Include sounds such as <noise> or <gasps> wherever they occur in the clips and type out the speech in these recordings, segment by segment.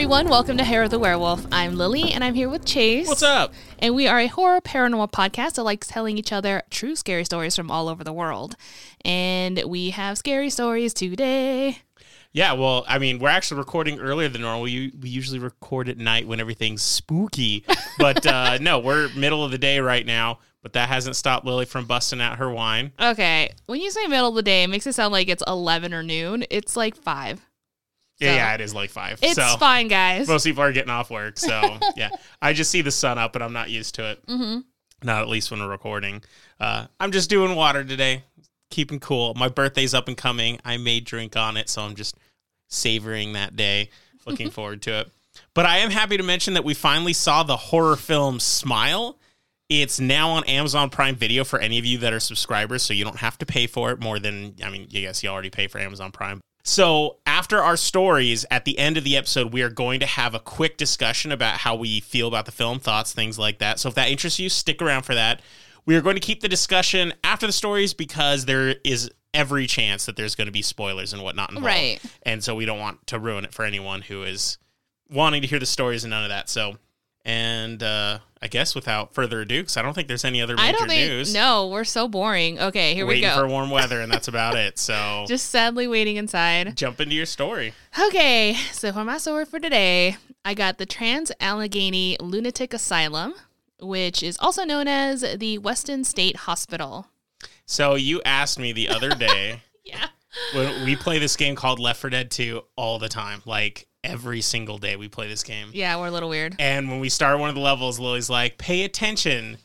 everyone. Welcome to Hair of the Werewolf. I'm Lily, and I'm here with Chase. What's up? And we are a horror paranormal podcast that likes telling each other true scary stories from all over the world. And we have scary stories today. Yeah, well, I mean, we're actually recording earlier than normal. We, we usually record at night when everything's spooky. <laughs> But uh, no, we're middle of the day right now. But that hasn't stopped Lily from busting out her wine. Okay, when you say middle of the day, it makes it sound like it's 11 or noon. It's like 5. Yeah, So- yeah, it is like five. It's so fine, guys. most people are getting off work. So <laughs> yeah, I just see the sun up, and I'm not used to it. hmm Not at least when we're recording. Uh, I'm just doing water today, keeping cool. My birthday's up and coming. I may drink on it, so I'm just savoring that day. Looking <laughs> forward to it. But I am happy to mention that we finally saw the horror film Smile. It's now on Amazon Prime Video for any of you that are subscribers, so you don't have to pay for it more than, I mean, I guess you already pay for Amazon Prime. So, after our stories, at the end of the episode, we are going to have a quick discussion about how we feel about the film, thoughts, things like that. So, if that interests you, stick around for that. We are going to keep the discussion after the stories because there is every chance that there's going to be spoilers and whatnot involved. Right. And so, we don't want to ruin it for anyone who is wanting to hear the stories and none of that. So, and uh, I guess without further ado, because I don't think there's any other major I don't think. news. No, we're so boring. Okay, here waiting we go. Waiting for warm weather, and that's about it. So, <laughs> Just sadly waiting inside. jump into your story. Okay, so for my story for today, I got the Trans Allegheny Lunatic Asylum, which is also known as the Weston State Hospital. So you asked me the other day <laughs> Yeah. when we play this game called Left 4 Dead 2 all the time, like every single day we play this game. Yeah, we're a little weird. And when we start one of the levels, Lily's like, "Pay attention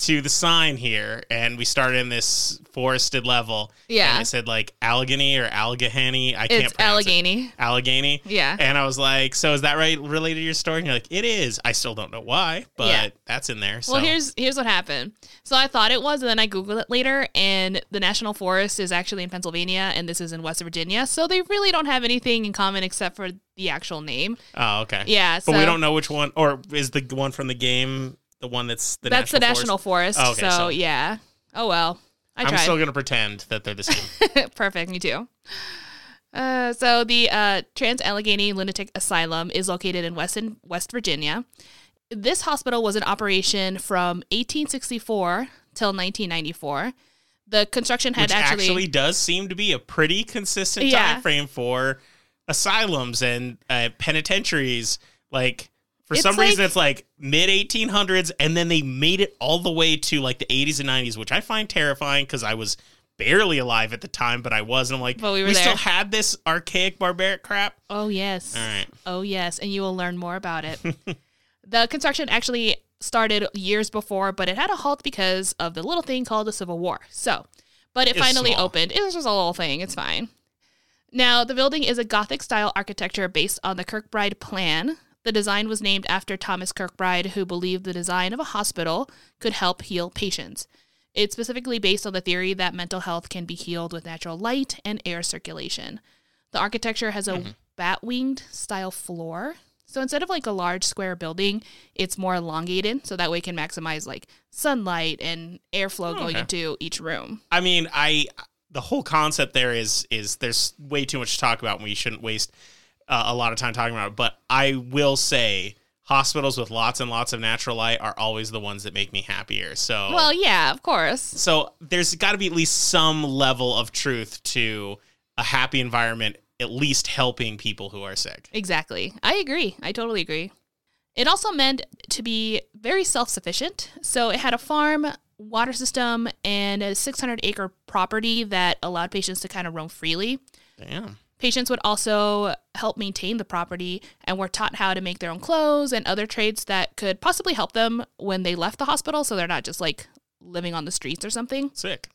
to the sign here." And we start in this forested level. Yeah. And it said like Allegheny or Allegheny. I It's can't pronounce it. Allegheny. Allegheny. Yeah. And I was like, "So is that right related to your story?" And you're like, "It is." I still don't know why, but Yeah. that's in there. So Well, here's here's what happened. So I thought it was, and then I googled it later, and the national forest is actually in Pennsylvania, and this is in West Virginia. So they really don't have anything in common except for the actual name. Oh, okay. Yeah, But we don't know which one, or is the one from the game the one that's the That's national the forest? national forest. Oh, okay, so, so- yeah. Oh well, I I'm tried. still gonna pretend that they're the same. <laughs> Perfect. Me too. Uh, so the uh, Trans Allegheny Lunatic Asylum is located in Weston, West Virginia. This hospital was in operation from 1864 till 1994. The construction had which actually, actually, does seem to be a pretty consistent Yeah. time frame for asylums and uh, penitentiaries. Like for It's some reason, it's like mid 1800s, and then they made it all the way to like the 80s and 90s, which I find terrifying because I was barely alive at the time, but I was. And I'm like, But we were still had this archaic barbaric crap. oh yes, All right. oh yes, and you will learn more about it. <laughs> the construction actually started years before, but it had a halt because of the little thing called the Civil War. So, but it It's finally small. opened. It was just a little thing. It's fine. Now, the building is a Gothic style architecture based on the Kirkbride plan. The design was named after Thomas Kirkbride, who believed the design of a hospital could help heal patients. It's specifically based on the theory that mental health can be healed with natural light and air circulation. The architecture has a mm-hmm. bat winged style floor. So instead of like a large square building, it's more elongated so that way it can maximize like sunlight and airflow oh, going Okay. into each room. I mean, I the whole concept there is is there's way too much to talk about, and we shouldn't waste uh, a lot of time talking about it. But I will say, hospitals with lots and lots of natural light are always the ones that make me happier. So, Well, yeah, of course. so there's got to be at least some level of truth to a happy environment, at least helping people who are sick. Exactly. I agree. I totally agree. It also meant to be very self sufficient. So it had a farm, water system, and a 600 acre property that allowed patients to kind of roam freely. Damn. Patients would also help maintain the property and were taught how to make their own clothes and other trades that could possibly help them when they left the hospital so they're not just like living on the streets or something. Sick.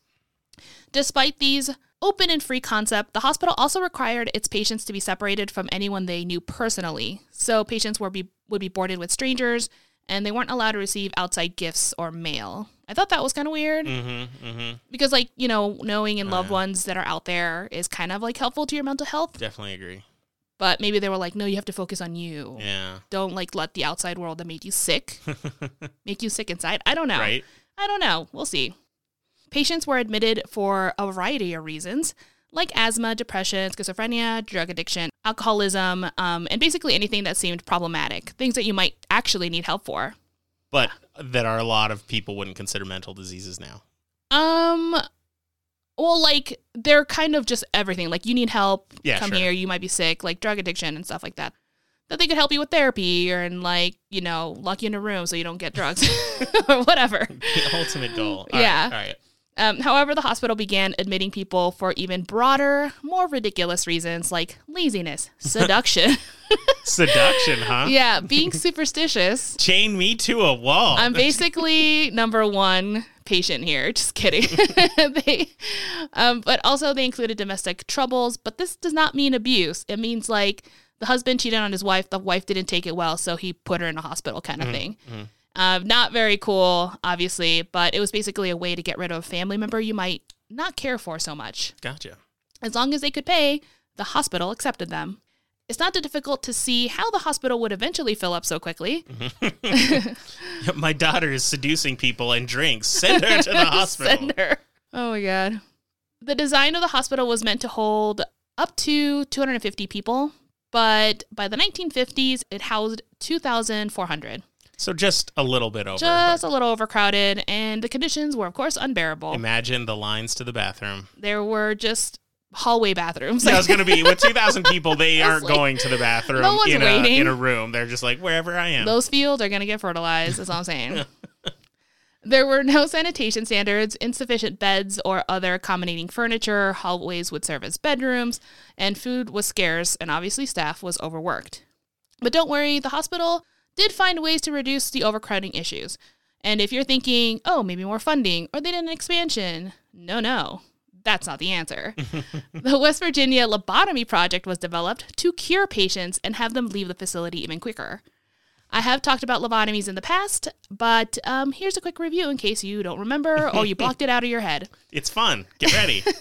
Despite these open and free concept, the hospital also required its patients to be separated from anyone they knew personally. So patients were be, would be boarded with strangers and they weren't allowed to receive outside gifts or mail. I thought that was kind of weird Mm-hmm. Mm-hmm. because like, you know, knowing and loved yeah. ones that are out there is kind of like helpful to your mental health, Definitely agree. but maybe they were like, "No, you have to focus on you. Yeah. Don't like let the outside world that made you sick <laughs> make you sick inside." I don't know. Right. I don't know. We'll see. Patients were admitted for a variety of reasons, like asthma, depression, schizophrenia, drug addiction, alcoholism, um, and basically anything that seemed problematic, things that you might actually need help for. But that are a lot of people wouldn't consider mental diseases now. Um, well, like they're kind of just everything. Like you need help, Yeah, come sure. here. You might be sick, like drug addiction and stuff like that. That they could help you with therapy or and like you know lock you in a room so you don't get drugs or <laughs> whatever. The ultimate goal. All right, Yeah. all right. Um, however, the hospital began admitting people for even broader, more ridiculous reasons like laziness, <laughs> seduction. Seduction, huh? <laughs> yeah, being superstitious. Chain me to a wall. I'm basically number one patient here. Just kidding. <laughs> they, um, but also they included domestic troubles. But this does not mean abuse. It means like the husband cheated on his wife. The wife didn't take it well, so he put her in a hospital, kind of thing. Um, not very cool, obviously, but it was basically a way to get rid of a family member you might not care for so much. gotcha. As long as they could pay, the hospital accepted them. It's not too difficult to see how the hospital would eventually fill up so quickly. <laughs> My daughter is seducing people and drinks. Send her to the <laughs> hospital. Send her. Oh my god. The design of the hospital was meant to hold up to 250 people, but by the 1950s, it housed 2,400. So just a little bit over. Just a little overcrowded, and the conditions were, of course, unbearable. Imagine the lines to the bathroom. There were just hallway bathrooms. Yeah, I was going to be with <laughs> 2,000 people, they aren't like- going to the bathroom No in, a, waiting. in a room. They're just like, wherever I am. Those fields are going to get fertilized, that's all I'm saying. <laughs> there were no sanitation standards, insufficient beds or other accommodating furniture, hallways would serve as bedrooms, and food was scarce, and obviously staff was overworked. But don't worry, the hospital did find ways to reduce the overcrowding issues. And if you're thinking, oh, maybe more funding, or they did an expansion, no, no. That's not the answer. <laughs> the West Virginia Lobotomy Project was developed to cure patients and have them leave the facility even quicker. I have talked about lobotomies in the past, but um, here's a quick review in case you don't remember or you blocked it out of your head. It's fun. Get ready. <laughs>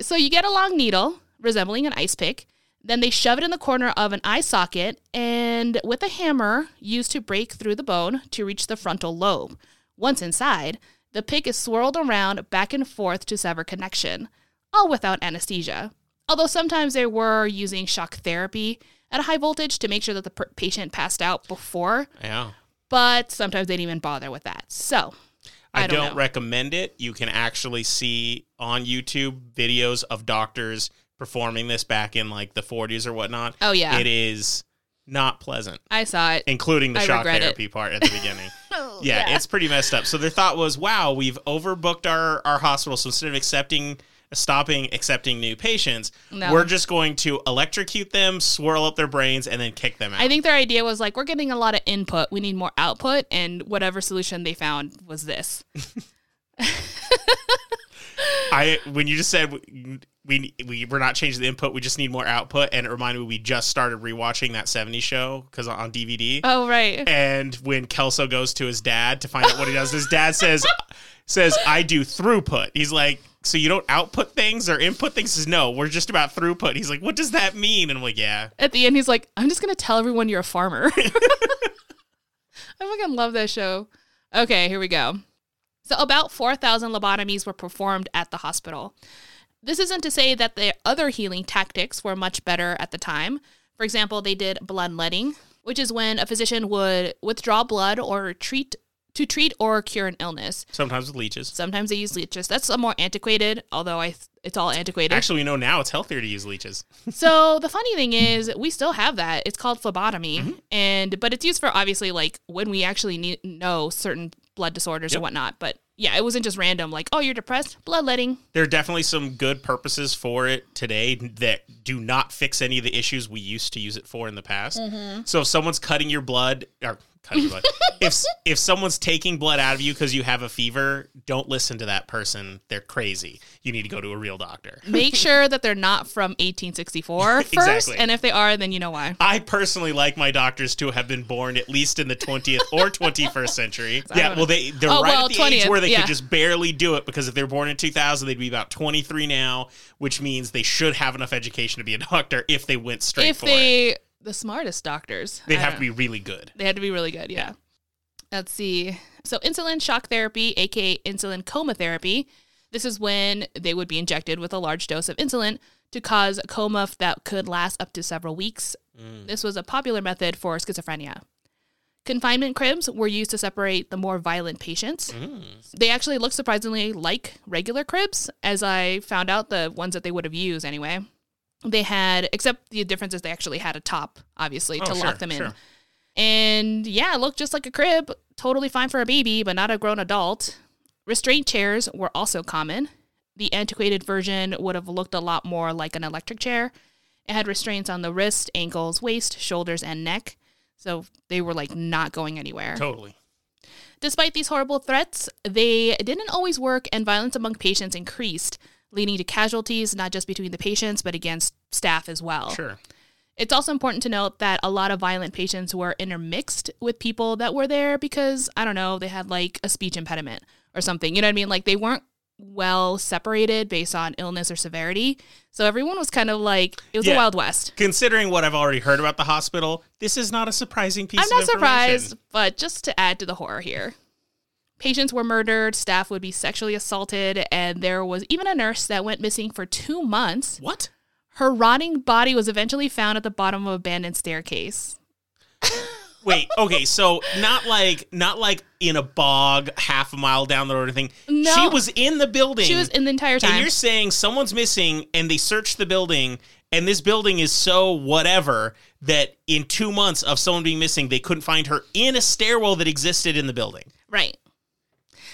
So you get a long needle resembling an ice pick. Then they shove it in the corner of an eye socket and with a hammer used to break through the bone to reach the frontal lobe. Once inside, the pick is swirled around back and forth to sever connection, all without anesthesia. Although sometimes they were using shock therapy at a high voltage to make sure that the per- patient passed out before, yeah. but sometimes they didn't even bother with that. So, I, I don't, don't recommend it. You can actually see on YouTube videos of doctors performing this back in like the 40s or whatnot. oh yeah, It is not pleasant, I saw it. including the I shock regret it. therapy part at the beginning. <laughs> Oh, yeah, it's pretty messed up. So their thought was, wow, we've overbooked our, our hospital. So instead of accepting, stopping accepting new patients, No. we're just going to electrocute them, swirl up their brains, and then kick them out. I think their idea was like, we're getting a lot of input. We need more output. And whatever solution they found was this. <laughs> <laughs> I when you just said we we we're not changing the input, we just need more output, and it reminded me we just started rewatching that '70s show because on DVD. Oh, right. And when Kelso goes to his dad to find out what he does, his dad says says I do throughput. He's like, so you don't output things or input things? He says no, we're just about throughput. He's like, what does that mean? And I'm like, yeah, At the end, he's like, I'm just going to tell everyone you're a farmer. <laughs> <laughs> I fucking love that show. Okay, here we go. So, about 4,000 lobotomies were performed at the hospital. This isn't to say that the other healing tactics were much better at the time. For example, they did bloodletting, which is when a physician would withdraw blood or treat to treat or cure an illness. sometimes with leeches. Sometimes they use leeches. That's a more antiquated, although I it's all antiquated. Actually, we know now it's healthier to use leeches. <laughs> so the funny thing is, we still have that. It's called phlebotomy, Mm-hmm. and but it's used for obviously like when we actually need know certain blood disorders Yep. or whatnot. But yeah, it wasn't just random. Like, oh, you're depressed, bloodletting. there are definitely some good purposes for it today that do not fix any of the issues we used to use it for in the past. Mm-hmm. So if someone's cutting your blood or <laughs> if if someone's taking blood out of you because you have a fever, don't listen to that person. They're crazy. You need to go to a real doctor. <laughs> Make sure that they're not from 1864 <laughs> first, Exactly. and if they are, then you know why. I personally like my doctors to have been born at least in the 20th or 21st century. Yeah, well, they they're Oh, right well, at the age where they yeah. could just barely do it because if they're born in 2000, they'd be about 23 now, which means they should have enough education to be a doctor if they went straight if for they it. The smartest doctors, They'd have to be really good. They had to be really good, yeah. Let's see. So insulin shock therapy, aka insulin coma therapy. This is when they would be injected with a large dose of insulin to cause a coma that could last up to several weeks. Mm. This was a popular method for schizophrenia. Confinement cribs were used to separate the more violent patients. Mm. They actually look surprisingly like regular cribs, as I found out the ones that they would have used anyway. They had, except the difference is they actually had a top, obviously, Oh, to sure, lock them in. sure. And yeah, it looked just like a crib, totally fine for a baby, but not a grown adult. Restraint chairs were also common. The antiquated version would have looked a lot more like an electric chair. It had restraints on the wrist, ankles, waist, shoulders, and neck. So they were like not going anywhere. Totally. Despite these horrible threats, they didn't always work, and violence among patients increased, leading to casualties not just between the patients, but against staff as well. Sure. It's also important to note that a lot of violent patients were intermixed with people that were there because, I don't know, they had like a speech impediment or something. You know what I mean? Like they weren't well separated based on illness or severity. So everyone was kind of like, it was Yeah. a Wild West. Considering what I've already heard about the hospital, this is not a surprising piece I'm not surprised, but just to add to the horror here. Patients were murdered, staff would be sexually assaulted, and there was even a nurse that went missing for two months. What? Her rotting body was eventually found at the bottom of an abandoned staircase. <laughs> Wait, okay, so not like not like in a bog half a mile down the road or anything. No. She was in the building. She was in the entire time. and you're saying someone's missing and they searched the building and this building is so whatever that in 2 months of someone being missing they couldn't find her in a stairwell that existed in the building. Right.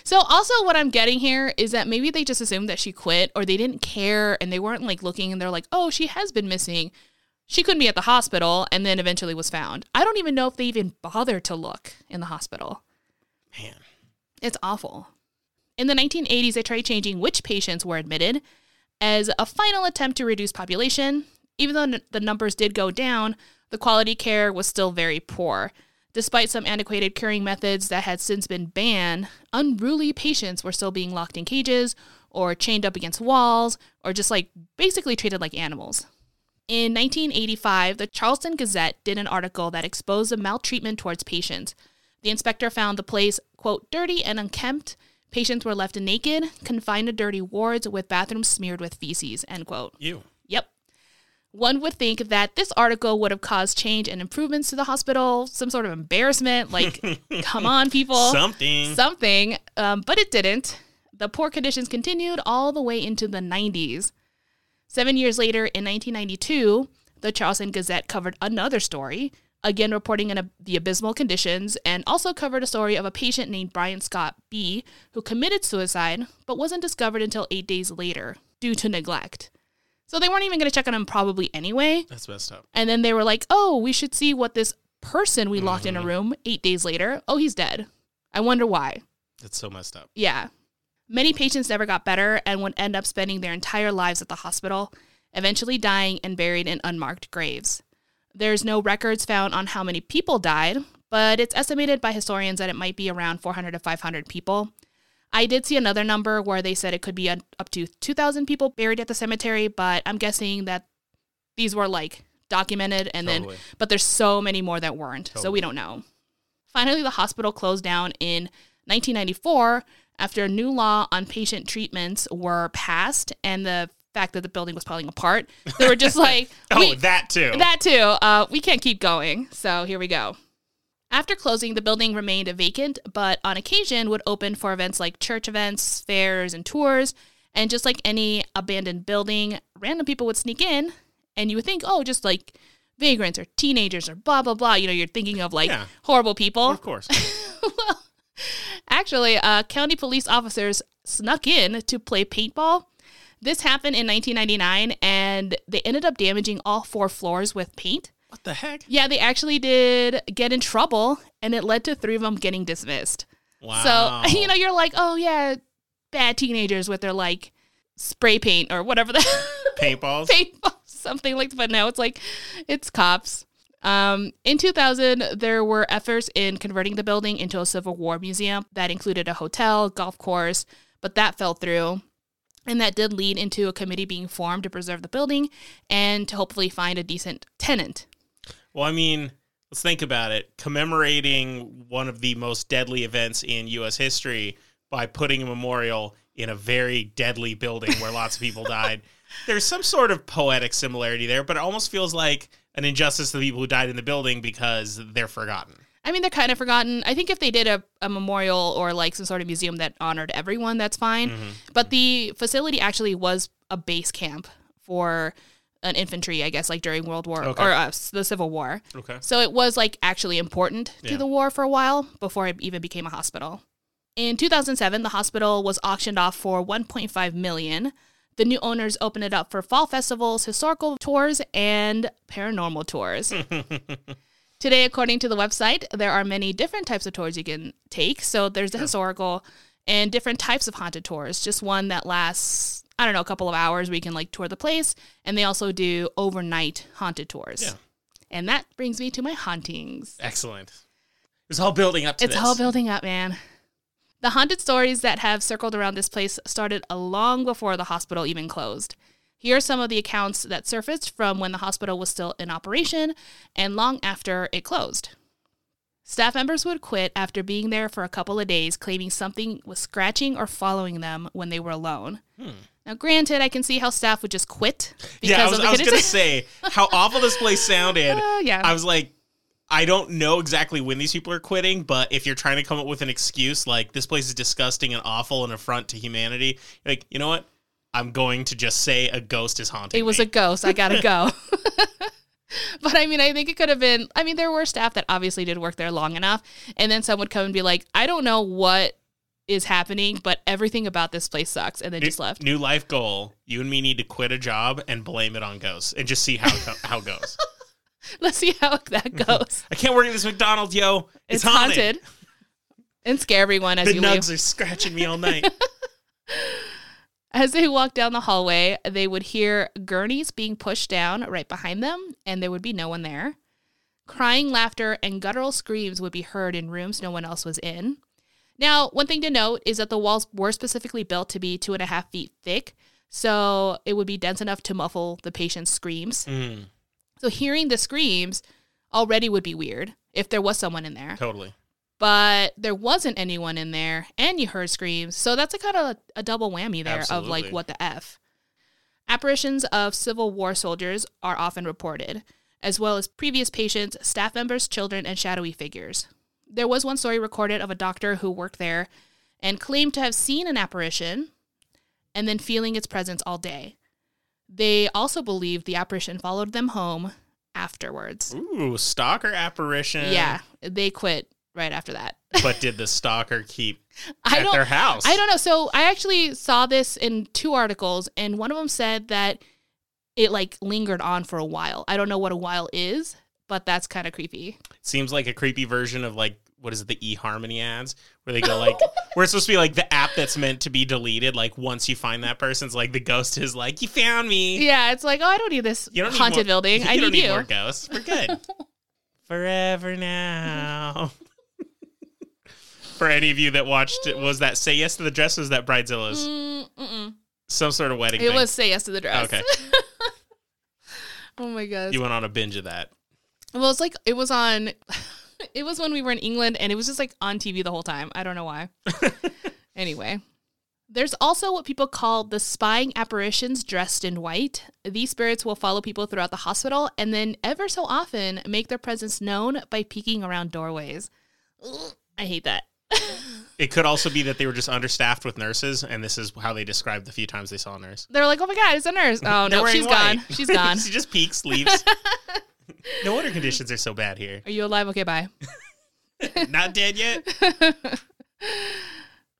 So also what I'm getting here is that maybe they just assumed that she quit or they didn't care and they weren't like looking and they're like, "Oh, she has been missing. She couldn't be at the hospital and then eventually was found." I don't even know if they even bothered to look in the hospital. Man. It's awful. In the 1980s, they tried changing which patients were admitted as a final attempt to reduce population. Even though the numbers did go down, the quality care was still very poor. Despite some antiquated curing methods that had since been banned, unruly patients were still being locked in cages or chained up against walls or just like basically treated like animals. In 1985, the Charleston Gazette did an article that exposed the maltreatment towards patients. The inspector found the place, quote, dirty and unkempt. Patients were left naked, confined to dirty wards with bathrooms smeared with feces, end quote. You. One would think that this article would have caused change and improvements to the hospital, some sort of embarrassment, like, <laughs> come on, people Something. something, um, but it didn't. The poor conditions continued all the way into the 90s. Seven years later, in 1992, the Charleston Gazette covered another story, again reporting on the abysmal conditions, and also covered a story of a patient named Brian Scott B., who committed suicide but wasn't discovered until eight days later due to neglect. So they weren't even going to check on him probably anyway. That's messed up. And then they were like, oh, we should see what this person we locked in a mm-hmm. room eight days later. Oh, he's dead. I wonder why. That's so messed up. Yeah. Many patients never got better and would end up spending their entire lives at the hospital, eventually dying and buried in unmarked graves. There's no records found on how many people died, but it's estimated by historians that it might be around 400 to 500 people. I did see another number where they said it could be up to 2,000 people buried at the cemetery, but I'm guessing that these were like documented and Totally. then, but there's so many more that weren't, so we don't know. Finally, the hospital closed down in 1994 after a new law on patient treatments were passed and the fact that the building was falling apart. They were just <laughs> like, Oh, that too. that too. Uh, we can't keep going. So here we go. After closing, the building remained vacant, but on occasion would open for events like church events, fairs, and tours. And just like any abandoned building, random people would sneak in, and you would think, oh, just like vagrants or teenagers or blah, blah, blah. You know, you're thinking of like Yeah. horrible people. of course. <laughs> well, actually, uh, county police officers snuck in to play paintball. This happened in 1999, and they ended up damaging all four floors with paint. What the heck? Yeah, they actually did get in trouble, and it led to three of them getting dismissed. <laughs> Wow. So, you know, you're like, oh, yeah, bad teenagers with their like spray paint or whatever the <laughs> paintballs. paintball, something like that. But now it's like, it's cops. Um, in 2000, there were efforts in converting the building into a Civil War museum that included a hotel, golf course, but that fell through. And that did lead into a committee being formed to preserve the building and to hopefully find a decent tenant. Well, I mean, let's think about it. Commemorating one of the most deadly events in U.S. history by putting a memorial in a very deadly building where lots of people died. <laughs> there's some sort of poetic similarity there, but it almost feels like an injustice to the people who died in the building because they're forgotten. I mean, they're kind of forgotten. I think if they did a, a memorial or like some sort of museum that honored everyone, that's fine. Mm-hmm. But the facility actually was a base camp for an infantry, I guess, like during World War Okay. or uh, the Civil War. Okay. So it was like actually important to Yeah. the war for a while before it even became a hospital. In 2007, the hospital was auctioned off for 1.5 million. The new owners opened it up for fall festivals, historical tours, and paranormal tours. <laughs> Today, according to the website, there are many different types of tours you can take. So there's the historical and different types of haunted tours. Just one that lasts, I don't know, a couple of hours where you can like tour the place. And they also do overnight haunted tours. Yeah. And that brings me to my hauntings. Excellent. It's all building up to It's this. all building up, man. The haunted stories that have circled around this place started a long before the hospital even closed. Here are some of the accounts that surfaced from when the hospital was still in operation and long after it closed. Staff members would quit after being there for a couple of days, claiming something was scratching or following them when they were alone. Hmm. Now, granted, I can see how staff would just quit because yeah, I was, of the I was gonna <laughs> say how awful this place sounded. Uh, yeah. I was like, I don't know exactly when these people are quitting, but if you're trying to come up with an excuse like this place is disgusting and awful and affront to humanity, like, you know what? I'm going to just say a ghost is haunting. it was me. a ghost. I gotta go. <laughs> <laughs> but I mean, I think it could have been. I mean, there were staff that obviously did work there long enough, and then some would come and be like, "I don't know what is happening, but everything about this place sucks," and then new, just left. new life goal. You and me need to quit a job and blame it on ghosts and just see how it <laughs> how it goes. <laughs> Let's see how that <laughs> goes. I can't work at this McDonald's, yo. It's, It's, haunted. and scare everyone as The you nugs leave. are scratching me all night. As they walked down the hallway, they would hear gurneys being pushed down right behind them, and there would be no one there. Crying, laughter, and guttural screams would be heard in rooms no one else was in. Now, one thing to note is that the walls were specifically built to be two and a half feet thick, so it would be dense enough to muffle the patient's screams. Mm, So hearing the screams already would be weird if there was someone in there. Totally. but there wasn't anyone in there and you heard screams so that's a kind of a, double whammy there of like what the f. Apparitions of civil war soldiers are often reported as well as previous patients staff members children and shadowy figures there was one story recorded of a doctor who worked there and claimed to have seen an apparition and then feeling its presence all day they also believed the apparition followed them home afterwards Ooh, stalker apparition. yeah they quit right after that <laughs> But did the stalker keep <laughs> I at their house? I don't know. So I actually saw this in two articles, and one of them said that it like lingered on for a while. I don't know what a while is, but that's kind of creepy. Seems like a creepy version of like what is it, the eHarmony ads where they go <laughs> like where it's supposed to be like the app that's meant to be deleted. Like once you find that person's like the ghost is like you found me. Yeah, it's like, oh, I don't need this You don't need haunted more- building. <laughs> You I don't need, need you. more ghosts. We're good. <laughs> Forever now. For any of you that watched, it, was that Say Yes to the Dress? or Was that Bridezilla's? Mm. Some sort of wedding It thing. was say yes to the dress. Okay. oh my god. You went on a binge of that. Well, it's like it was on. <laughs> it was when we were in England, and it was just like on TV the whole time. I don't know why. <laughs> Anyway, there's also what people call the spying apparitions dressed in white. These spirits will follow people throughout the hospital and then, ever so often, make their presence known by peeking around doorways. Ugh, I hate that. <laughs> It could also be that they were just understaffed with nurses, and this is how they described the few times they saw a nurse. They're like, oh my God, it's a nurse. Oh, no, wearing she's white. gone. She's gone. she just peeks, leaves. <laughs> no wonder conditions are so bad here. Are you alive? Okay, bye. <laughs> Not dead yet. <laughs>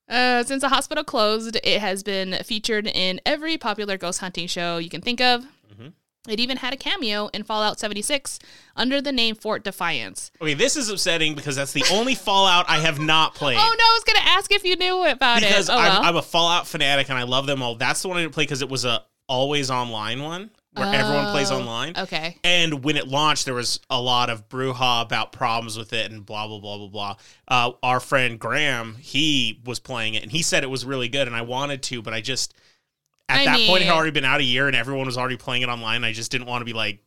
Uh, since the hospital closed, it has been featured in every popular ghost hunting show you can think of. Mhm. It even had a cameo in Fallout 76 under the name Fort Defiance. Okay, this is upsetting because that's the only Fallout I have not played. Oh no, I was gonna ask if you knew about because it. Oh. I'm, I'm a Fallout fanatic and I love them all. That's the one I didn't play because it was a always online one where everyone plays Oh, online. Okay. And when it launched, there was a lot of brouhaha about problems with it and blah blah blah blah blah. Uh, our friend Graham, he was playing it and he said it was really good, and I wanted to, but I just at I that point it had already been out a year and everyone was already playing it online. I just didn't want to be like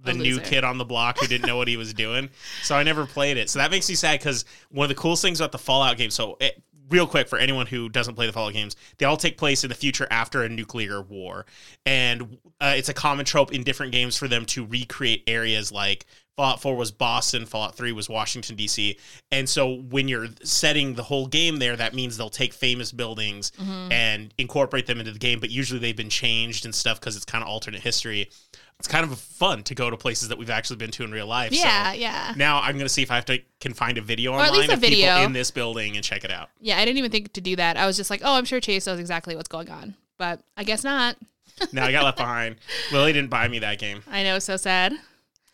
the new kid on the block who didn't know what he was doing, so I never played it. So that makes me sad because one of the coolest things about the Fallout game, so it, real quick for anyone who doesn't play the Fallout games, they all take place in the future after a nuclear war, and uh, it's a common trope in different games for them to recreate areas like Fallout 4 was Boston, Fallout 3 was Washington D.C. And so when you're setting the whole game there, that means they'll take famous buildings and incorporate them into the game, but usually they've been changed and stuff because it's kind of alternate history. It's kind of fun to go to places that we've actually been to in real life. so- Yeah, yeah. now I'm gonna see if I have to can find a video at online a of people in this building and check it out. Yeah, I didn't even think to do that. I was just like, oh, I'm sure Chase knows exactly what's going on. But I guess not. <laughs> Now I got left behind. <laughs> Lily didn't buy me that game. I know, so sad.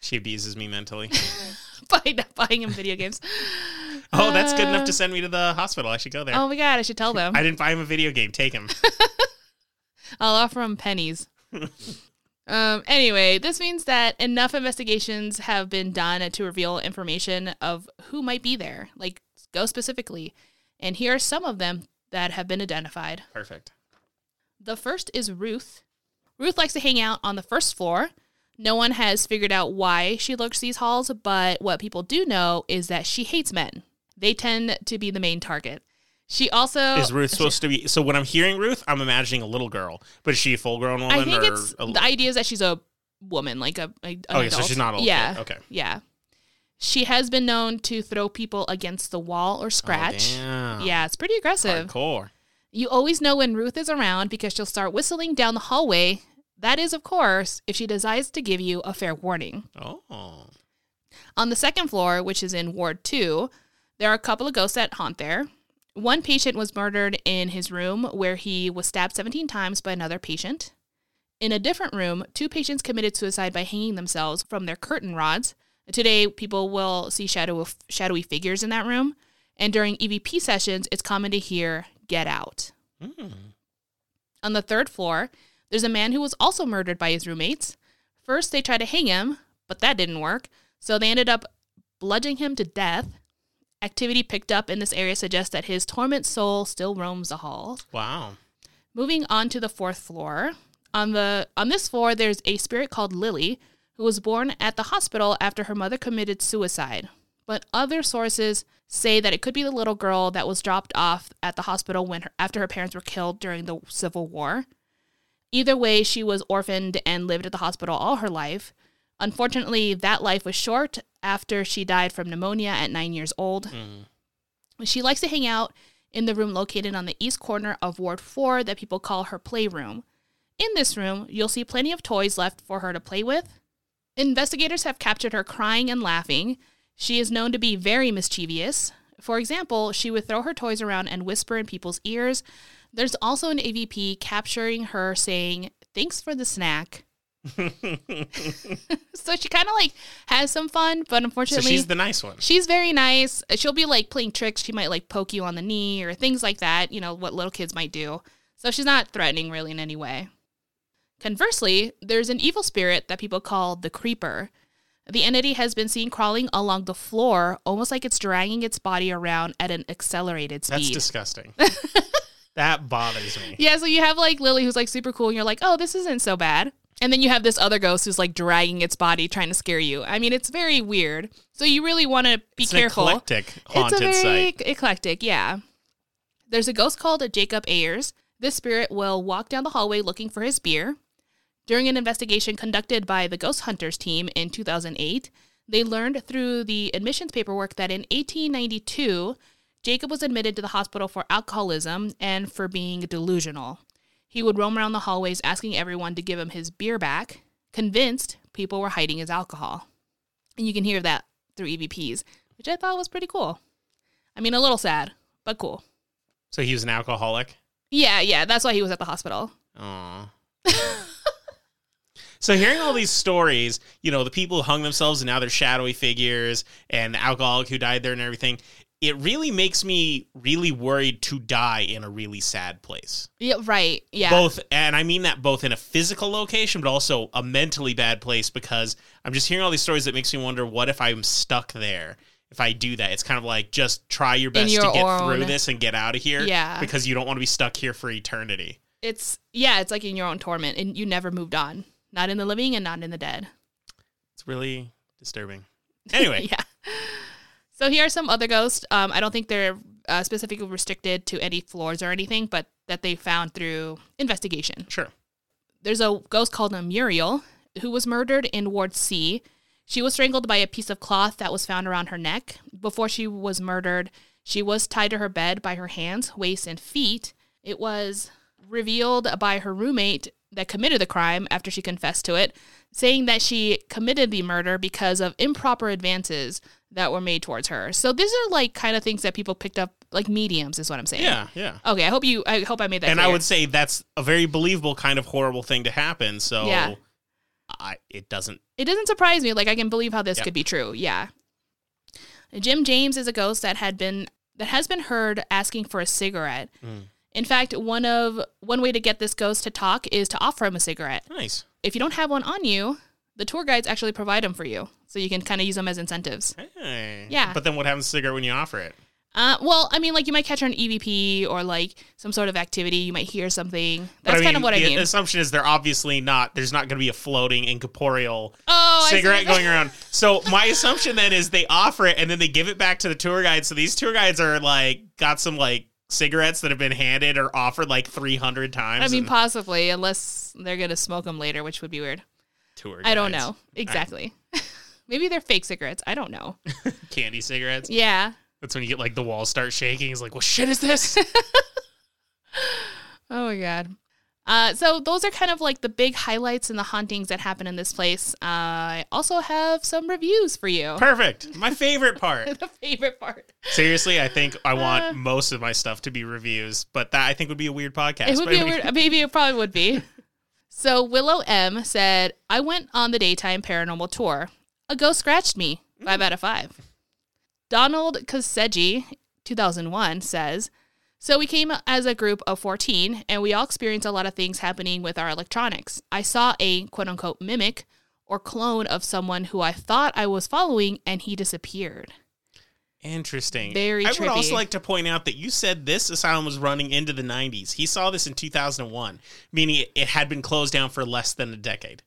She abuses me mentally. <laughs> By not buying him video games. Oh, that's good enough to uh, send me to the hospital. I should go there. Oh my god, I should tell them. I didn't buy him a video game. Take him. I'll offer him pennies. Um, anyway, this means that enough investigations have been done to reveal information of who might be there, like go specifically. And here are some of them that have been identified. Perfect. The first is Ruth. Ruth likes to hang out on the first floor. No one has figured out why she lurks these halls, but what people do know is that she hates men. They tend to be the main target. She also Is Ruth supposed to be? So when I'm hearing Ruth, I'm imagining a little girl, but is she a full grown woman? I think or it's a, the idea is that she's a woman, like a, a Okay, so she's not a yeah, kid. Okay. yeah. She has been known to throw people against the wall or scratch. Oh, yeah, it's pretty aggressive. Hardcore. You always know when Ruth is around because she'll start whistling down the hallway. That is, of course, if she decides to give you a fair warning. Oh. On the second floor, which is in Ward 2, there are a couple of ghosts that haunt there. One patient was murdered in his room where he was stabbed 17 times by another patient. In a different room, two patients committed suicide by hanging themselves from their curtain rods. Today, people will see shadow shadowy figures in that room. And during EVP sessions, it's common to hear, get out. Hmm. On the third floor, there's a man who was also murdered by his roommates. First, they tried to hang him, but that didn't work, so they ended up bludgeoning him to death. Activity picked up in this area suggests that his torment soul still roams the halls. Wow. Moving on to the fourth floor. On the on this floor, there's a spirit called Lily, who was born at the hospital after her mother committed suicide. But other sources say that it could be the little girl that was dropped off at the hospital when her, after her parents were killed during the Civil War. Either way, she was orphaned and lived at the hospital all her life. Unfortunately, that life was short after she died from pneumonia at nine years old. Mm-hmm. She likes to hang out in the room located on the east corner of Ward 4 that people call her playroom. In this room, you'll see plenty of toys left for her to play with. Investigators have captured her crying and laughing. She is known to be very mischievous. For example, she would throw her toys around and whisper in people's ears. There's also an EVP capturing her saying, Thanks for the snack. <laughs> so she kind of like has some fun, but So unfortunately, she's the nice one. She's very nice. She'll be like playing tricks. She might like poke you on the knee or things like that, you know, what little kids might do. So she's not threatening really in any way. Conversely, there's an evil spirit that people call the creeper. The entity has been seen crawling along the floor, almost like it's dragging its body around at an accelerated speed. That's disgusting. <laughs> that bothers me. yeah, so you have like Lily who's like super cool, and you're like, oh, this isn't so bad. And then you have this other ghost who's like dragging its body, trying to scare you. I mean, it's very weird. So you really want to be It's an careful. eclectic haunted it's a very site. eclectic, yeah. There's a ghost called Jacob Ayers. This spirit will walk down the hallway looking for his beer. During an investigation conducted by the Ghost Hunters team in 2008, they learned through the admissions paperwork that in 1892, Jacob was admitted to the hospital for alcoholism and for being delusional. He would roam around the hallways asking everyone to give him his beer back, convinced people were hiding his alcohol. And you can hear that through EVPs, which I thought was pretty cool. I mean, a little sad, but cool. So he was an alcoholic. Yeah, yeah, that's why he was at the hospital. Aw. so hearing all these stories, you know, the people who hung themselves and now they're shadowy figures and the alcoholic who died there and everything, it really makes me really worried to die in a really sad place. Yeah, right. Yeah. Both and I mean that both in a physical location but also a mentally bad place because I'm just hearing all these stories that makes me wonder what if I'm stuck there. If I do that, it's kind of like just try your best your to get own- through this and get out of here. Yeah. Because you don't want to be stuck here for eternity. It's yeah, it's like in your own torment and you never moved on. Not in the living and not in the dead. It's really disturbing. Anyway, <laughs> yeah. So here are some other ghosts. Um, I don't think they're uh, specifically restricted to any floors or anything, but that they found through investigation. Sure. There's a ghost called a Muriel who was murdered in Ward C. She was strangled by a piece of cloth that was found around her neck. Before she was murdered, she was tied to her bed by her hands, waist, and feet. It was revealed by her roommate that committed the crime after she confessed to it, saying that she committed the murder because of improper advances that were made towards her. So these are like kind of things that people picked up, like mediums, is what I'm saying. Yeah, yeah. Okay, I hope you. I hope I made that. and I would say that's a very believable kind of horrible thing to happen. So Yeah. I, it doesn't. it doesn't surprise me. Like I can believe how this could be true. Yeah. Jim James is a ghost that had been that has been heard asking for a cigarette. Mm. In fact, one of one way to get this ghost to talk is to offer him a cigarette. Nice. If you don't have one on you, the tour guides actually provide them for you, so you can kind of use them as incentives. Hey. Yeah. But then what happens to the cigarette when you offer it? Uh, well, I mean, like you might catch her on EVP or like some sort of activity. You might hear something. That's I kind of what I mean. the assumption is they're obviously not. There's not going to be a floating incorporeal oh, cigarette going around. <laughs> So my assumption then is they offer it and then they give it back to the tour guide. So these tour guides are like got some like cigarettes that have been handed or offered like 300 times. I mean, and possibly, unless they're gonna smoke them later, which would be weird. tour I don't guides. know exactly. <laughs> Maybe they're fake cigarettes. I don't know. <laughs> Candy cigarettes. Yeah. That's when you get like the walls start shaking. It's like, what shit is this? <laughs> Oh my god. Uh, so those are kind of like the big highlights and the hauntings that happen in this place. Uh, I also have some reviews for you. <laughs> Perfect. My favorite part. the favorite part. Seriously, I think I want Uh. most of my stuff to be reviews, but that I think would be a weird podcast. It would be a weird. <laughs> Maybe it probably would be. So Willow M said, "I went on the daytime paranormal tour. A ghost scratched me. Five out of five. Donald Kaseji, 2001, says, So we came as a group of 14 and we all experienced a lot of things happening with our electronics. I saw a quote unquote mimic or clone of someone who I thought I was following and he disappeared. Interesting. Very I would also like to point out that you said this asylum was running into the 90s. He saw this in 2001, meaning it- it had been closed down for less than a decade.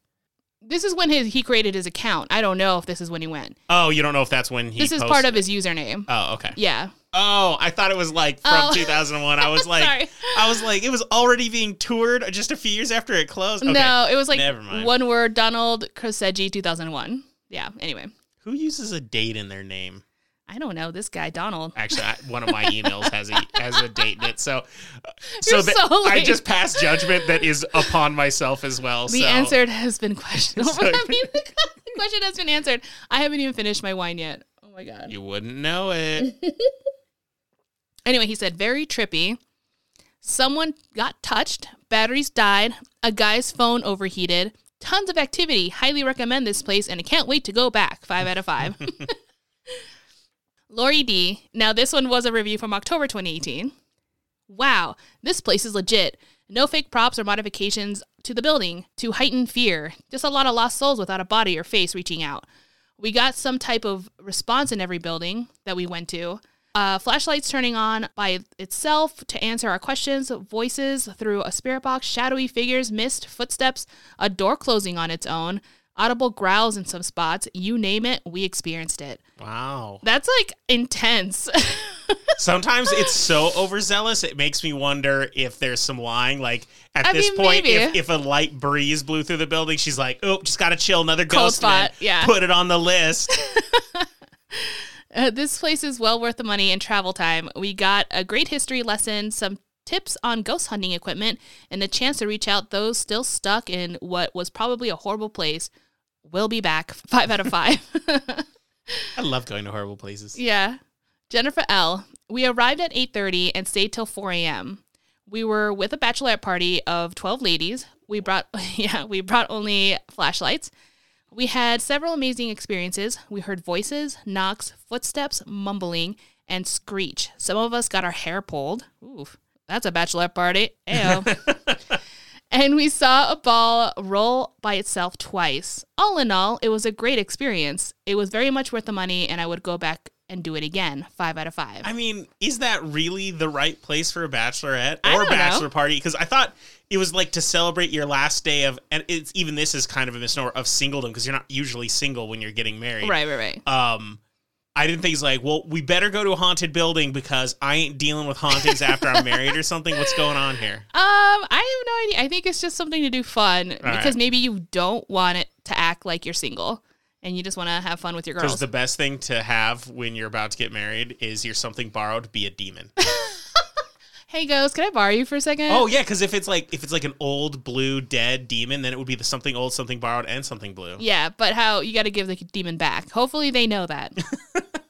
This is when his, he created his account. I don't know if this is when he went. Oh, you don't know if that's when he this is posted part of his username. Oh, okay. Yeah. Oh, I thought it was like from Oh. 2001. I was <laughs> like I was like it was already being toured just a few years after it closed. Okay. No, it was like Never mind. one word Donald Kroseji 2001. Yeah, anyway. Who uses a date in their name? I don't know. This guy, Donald. Actually, I, one of my <laughs> emails has a has a date in it, so uh, You're so I just passed judgment that is upon myself as well. The so. answer has been questioned. So- <laughs> I mean, the question has been answered. I haven't even finished my wine yet. Oh my God. you wouldn't know it. Anyway, he said, very trippy. Someone got touched, batteries died, a guy's phone overheated, tons of activity. Highly recommend this place, and I can't wait to go back. Five out of five. <laughs> <laughs> Lori D. Now, this one was a review from October 2018. Wow, this place is legit. No fake props or modifications to the building to heighten fear. Just a lot of lost souls without a body or face reaching out. We got some type of response in every building that we went to. Uh, flashlights turning on by itself to answer our questions, voices through a spirit box, shadowy figures, mist, footsteps, a door closing on its own, audible growls in some spots. You name it, we experienced it. Wow. That's like intense. <laughs> Sometimes it's so overzealous, it makes me wonder if there's some lying. Like at I this mean, point, if, if a light breeze blew through the building, she's like, "Oh, just gotta chill, another Cold ghost spot, yeah. Put it on the list." <laughs> Uh, this place is well worth the money and travel time. We got a great history lesson, some tips on ghost hunting equipment, and a chance to reach out those still stuck in what was probably a horrible place. We'll be back. <laughs> Five out of five. I love going to horrible places. <laughs> yeah. Jennifer L. We arrived at 8:30 and stayed till 4 a.m. We were with a bachelorette party of 12 ladies. We brought <laughs> yeah, we brought only flashlights. We had several amazing experiences. We heard voices, knocks, footsteps, mumbling, and screech. Some of us got our hair pulled. Oof, that's a bachelorette party. Ew. <laughs> and we saw a ball roll by itself twice. All in all, it was a great experience. It was very much worth the money, and I would go back and do it again. Five out of five. I mean, is that really the right place for a bachelorette or don't know. bachelor party? Because I thought it was like to celebrate your last day of, and it's even this is kind of a misnomer of singledom because you're not usually single when you're getting married. right, right, right. Um, I didn't think he's like, well, we better go to a haunted building because I ain't dealing with hauntings after I'm married or something. What's going on here? <laughs> Um, I have no idea. I think it's just something to do fun because right. maybe you don't want it to act like you're single and you just want to have fun with your girls. Because the best thing to have when you're about to get married is you're something borrowed, be a demon. <laughs> hey, ghost, can I borrow you for a second? oh yeah, because if it's like if it's like an old blue dead demon, then it would be the something old, something borrowed, and something blue. Yeah, but how you got to give the demon back. Hopefully, they know that.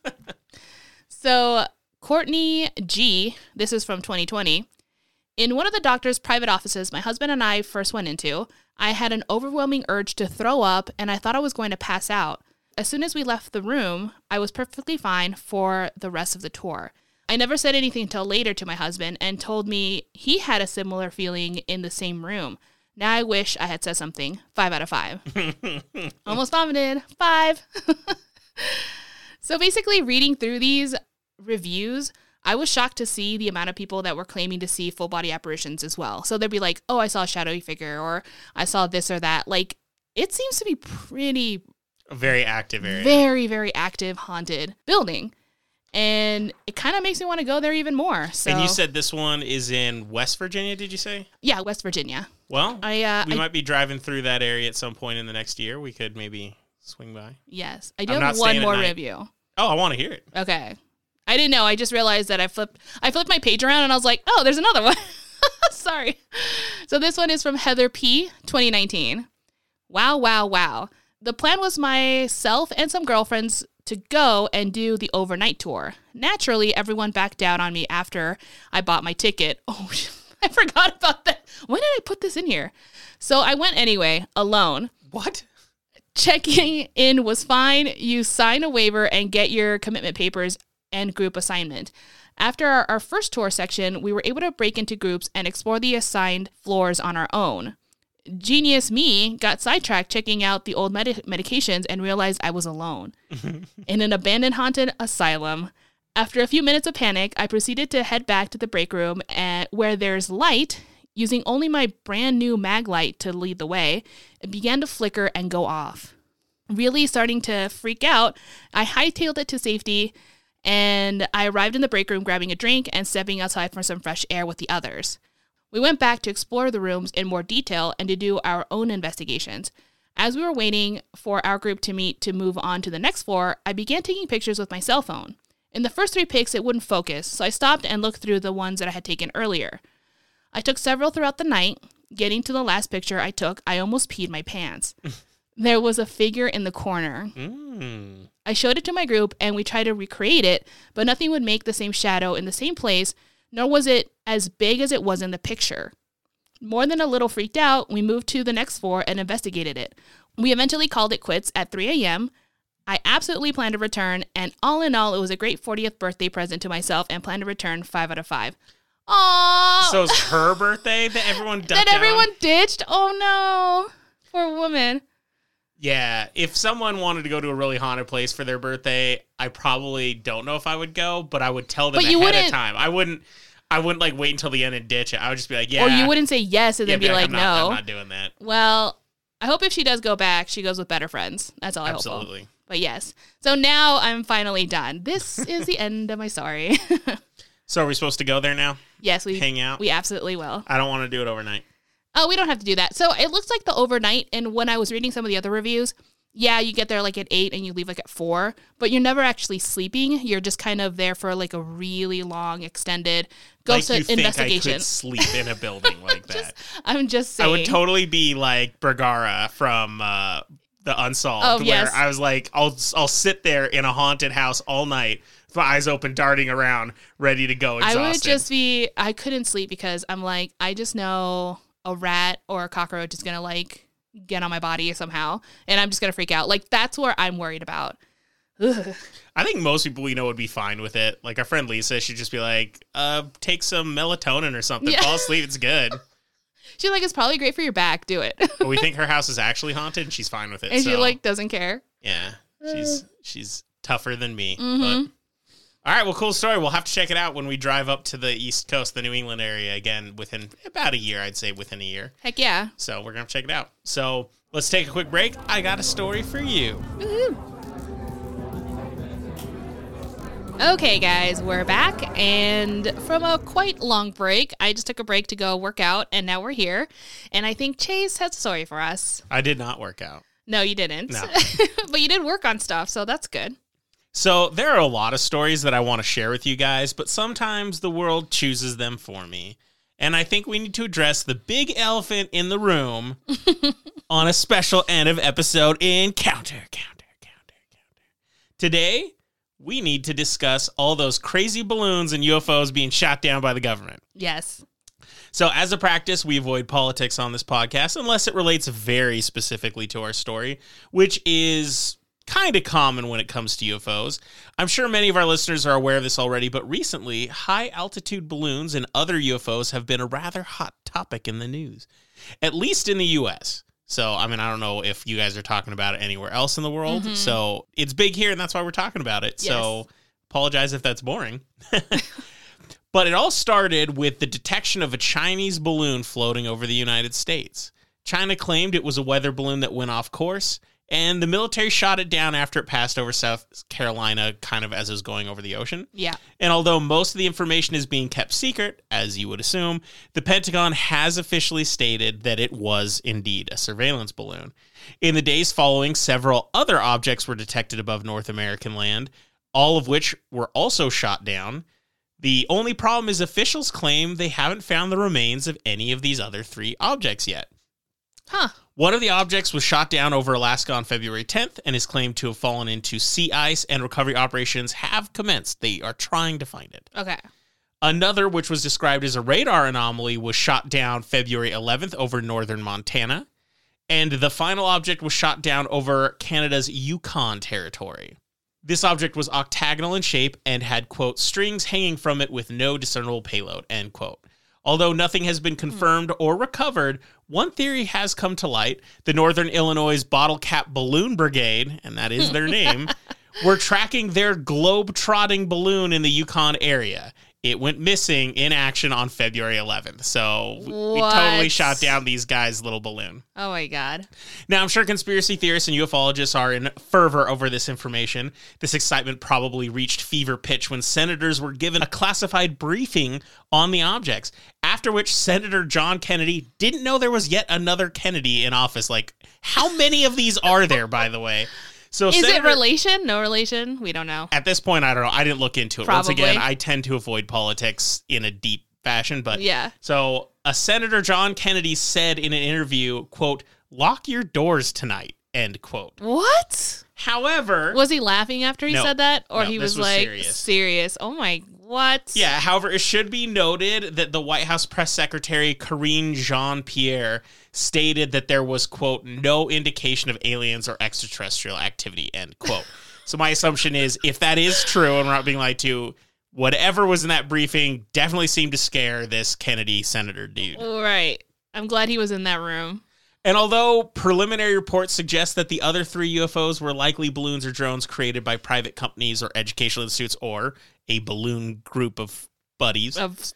<laughs> so, Courtney G, this is from 2020. In one of the doctor's private offices my husband and I first went into, I had an overwhelming urge to throw up and I thought I was going to pass out. As soon as we left the room, I was perfectly fine for the rest of the tour. I never said anything until later to my husband and told me he had a similar feeling in the same room. Now I wish I had said something. Five out of five. <laughs> Almost vomited. Five. <laughs> so basically, reading through these reviews, I was shocked to see the amount of people that were claiming to see full body apparitions as well. So they'd be like, oh, I saw a shadowy figure or I saw this or that. Like, it seems to be pretty, A very active area. very, very active haunted building. And it kind of makes me want to go there even more. So, and you said this one is in West Virginia, did you say? yeah, West Virginia. Well, I, uh, we I might be driving through that area at some point in the next year. We could maybe swing by. yes, I do I'm have one more review. Oh, I want to hear it. Okay. I didn't know. I just realized that I flipped I flipped my page around and I was like, "Oh, there's another one." <laughs> Sorry. So this one is from Heather P 2019. Wow, wow, wow. The plan was myself and some girlfriends to go and do the overnight tour. Naturally, everyone backed out on me after I bought my ticket. <laughs> Oh, <laughs> I forgot about that. When did I put this in here? So I went anyway, alone. What? Checking in was fine. You sign a waiver and get your commitment papers and group assignment. After our, our first tour section, we were able to break into groups and explore the assigned floors on our own. Genius me got sidetracked checking out the old medi- medications and realized I was alone <laughs> in an abandoned haunted asylum. After a few minutes of panic, I proceeded to head back to the break room and where there's light, using only my brand new mag light to lead the way, it began to flicker and go off. Really starting to freak out, I hightailed it to safety and I arrived in the break room grabbing a drink and stepping outside for some fresh air with the others. We went back to explore the rooms in more detail and to do our own investigations. As we were waiting for our group to meet to move on to the next floor, I began taking pictures with my cell phone. In the first three pics, it wouldn't focus, so I stopped and looked through the ones that I had taken earlier. I took several throughout the night. Getting to the last picture I took, I almost peed my pants. <laughs> there was a figure in the corner. Mm. I showed it to my group and we tried to recreate it, but nothing would make the same shadow in the same place, nor was it as big as it was in the picture. More than a little freaked out, we moved to the next floor and investigated it. We eventually called it quits at 3 a.m. I absolutely plan to return, and all in all, it was a great 40th birthday present to myself and plan to return 5 out of 5. Aww! So it's her birthday that everyone <laughs> that everyone on? ditched? Oh no! Poor woman. Yeah, if someone wanted to go to a really haunted place for their birthday, I probably don't know if I would go, but I would tell them But you ahead of wouldn't- time. I wouldn't. I wouldn't like wait until the end and ditch it. I would just be like, yeah. Or you wouldn't say yes and yeah, then be like, I'm not, no. I'm not doing that. Well, I hope if she does go back, she goes with better friends. That's all I hope. Absolutely. But yes. So now I'm finally done. This is the end of my sorry. <laughs> So are we supposed to go there now? yes, we Hang out? we absolutely will. I don't want to do it overnight. Oh, we don't have to do that. So it looks like the overnight. And when I was reading some of the other reviews, yeah, you get there like at eight and you leave like at four, but you're never actually sleeping. You're just kind of there for like a really long, extended ghost like you think I investigation. sleep in a <laughs> building like that? I'm just saying. I would totally be like Bergara from uh, the Unsolved, Oh, where yes. I was like, I'll I'll sit there in a haunted house all night, with my eyes open, darting around, ready to go. Exhausted. I would just be. I couldn't sleep because I'm like, I just know a rat or a cockroach is gonna like get on my body somehow, and I'm just gonna freak out. Like that's where I'm worried about. Ugh. I think most people we know would be fine with it. Like our friend Lisa, she'd just be like, uh, take some melatonin or something, Yeah. fall asleep, it's good. <laughs> She's like, it's probably great for your back. Do it. But we think <laughs> her house is actually haunted, and she's fine with it. and she like doesn't care. yeah, she's she's tougher than me. Mhm. But all right, well, cool story. We'll have to check it out when we drive up to the East Coast, the New England area again within about a year. I'd say within a year. Heck yeah. So we're gonna check it out. So let's take a quick break. I got a story for you. Woohoo. Okay, guys, we're back. And from a quite long break, I just took a break to go work out, and now we're here. And I think Chase has a story for us. I did not work out. No, you didn't. No. <laughs> but you did work on stuff, so that's good. So there are a lot of stories that I want to share with you guys, but sometimes the world chooses them for me. And I think we need to address the big elephant in the room <laughs> on a special end of episode Encounter, counter, counter, counter. Today, we need to discuss all those crazy balloons and UFOs being shot down by the government. Yes. So, as a practice, we avoid politics on this podcast unless it relates very specifically to our story, which is kind of common when it comes to UFOs. I'm sure many of our listeners are aware of this already, but recently, high altitude balloons and other UFOs have been a rather hot topic in the news, at least in the US. So, I mean, I don't know if you guys are talking about it anywhere else in the world. Mhm. So, it's big here, and that's why we're talking about it. So, apologize if that's boring. <laughs> but it all started with the detection of a Chinese balloon floating over the United States. China claimed it was a weather balloon that went off course, and the military shot it down after it passed over South Carolina, kind of as it was going over the ocean. Yeah. And although most of the information is being kept secret, as you would assume, the Pentagon has officially stated that it was indeed a surveillance balloon. In the days following, several other objects were detected above North American land, all of which were also shot down. The only problem is officials claim they haven't found the remains of any of these other three objects yet. Huh. One of the objects was shot down over Alaska on February 10th and is claimed to have fallen into sea ice, and recovery operations have commenced. They are trying to find it. Okay. Another, which was described as a radar anomaly, was shot down February 11th over northern Montana. And the final object was shot down over Canada's Yukon territory. This object was octagonal in shape and had, quote, strings hanging from it with no discernible payload, end quote. Although nothing has been confirmed or recovered, one theory has come to light. The Northern Illinois Bottle Cap Balloon Brigade, and that is their <laughs> name, were tracking their globe trotting balloon in the Yukon area. It went missing in action on February 11th. So we- we totally shot down these guys' little balloon. Oh my God. Now, I'm sure conspiracy theorists and ufologists are in fervor over this information. This excitement probably reached fever pitch when senators were given a classified briefing on the objects, after which Senator John Kennedy didn't know there was yet another Kennedy in office. Like, how many of these are there, by the way? So, Is it relation? No relation? We don't know. at this point, I don't know. I didn't look into it. Once Probably. again, I tend to avoid politics in a deep fashion, but Yeah. so a Senator John Kennedy said in an interview, quote, lock your doors tonight, end quote. What? However, Was he laughing after he No. said that? Or No, he was, was like serious. serious. Oh my what? yeah, however, it should be noted that the White House press secretary Karine Jean Pierre stated that there was, quote, no indication of aliens or extraterrestrial activity, end quote. so my assumption is if that is true and we're not being lied to, whatever was in that briefing definitely seemed to scare this Kennedy senator dude. All right. I'm glad he was in that room. And although preliminary reports suggest that the other three UFOs were likely balloons or drones created by private companies or educational institutes or a balloon group of buddies, Of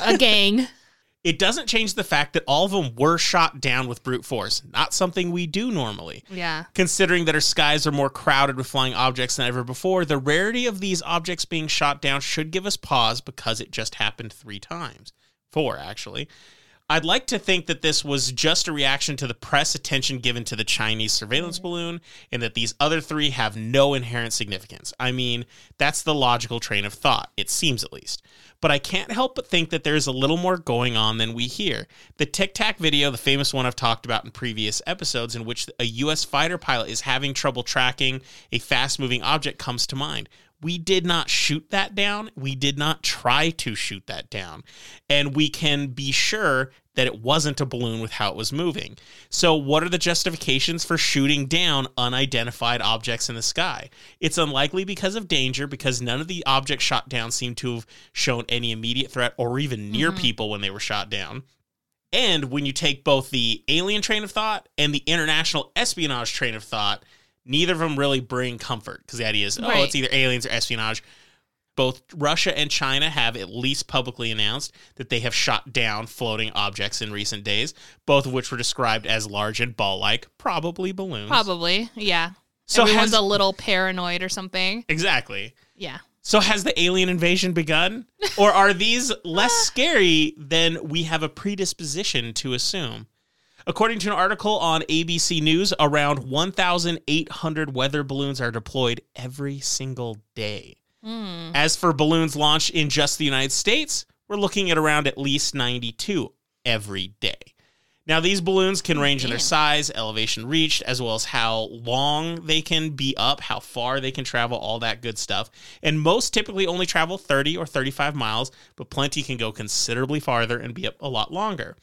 a gang. <laughs> <laughs> it doesn't change the fact that all of them were shot down with brute force, not something we do normally. Yeah. Considering that our skies are more crowded with flying objects than ever before, the rarity of these objects being shot down should give us pause because it just happened three times. Four, actually. I'd like to think that this was just a reaction to the press attention given to the Chinese surveillance mm-hmm. balloon and that these other three have no inherent significance. I mean, that's the logical train of thought, it seems at least. But I can't help but think that there's a little more going on than we hear. The Tic Tac video, the famous one I've talked about in previous episodes, in which a U.S. fighter pilot is having trouble tracking a fast moving object, comes to mind. We did not shoot that down. We did not try to shoot that down. And we can be sure that it wasn't a balloon with how it was moving. So, what are the justifications for shooting down unidentified objects in the sky? It's unlikely because of danger, because none of the objects shot down seem to have shown any immediate threat or even near mm-hmm. people when they were shot down. And when you take both the alien train of thought and the international espionage train of thought, neither of them really bring comfort because the idea is, oh, it's either aliens or espionage. Both Russia and China have at least publicly announced that they have shot down floating objects in recent days, both of which were described as large and ball like, probably balloons. Probably. Yeah. So Everyone's has- a little paranoid or something. Exactly. Yeah. So has the alien invasion begun? Or are these less <laughs> scary than we have a predisposition to assume? According to an article on ABC News, around 1,800 weather balloons are deployed every single day. Hmm. As for balloons launched in just the United States, we're looking at around at least 92 every day. Now, these balloons can range in their size, elevation reached, as well as how long they can be up, how far they can travel, all that good stuff. And most typically only travel 30 or 35 miles, but plenty can go considerably farther and be up a lot longer.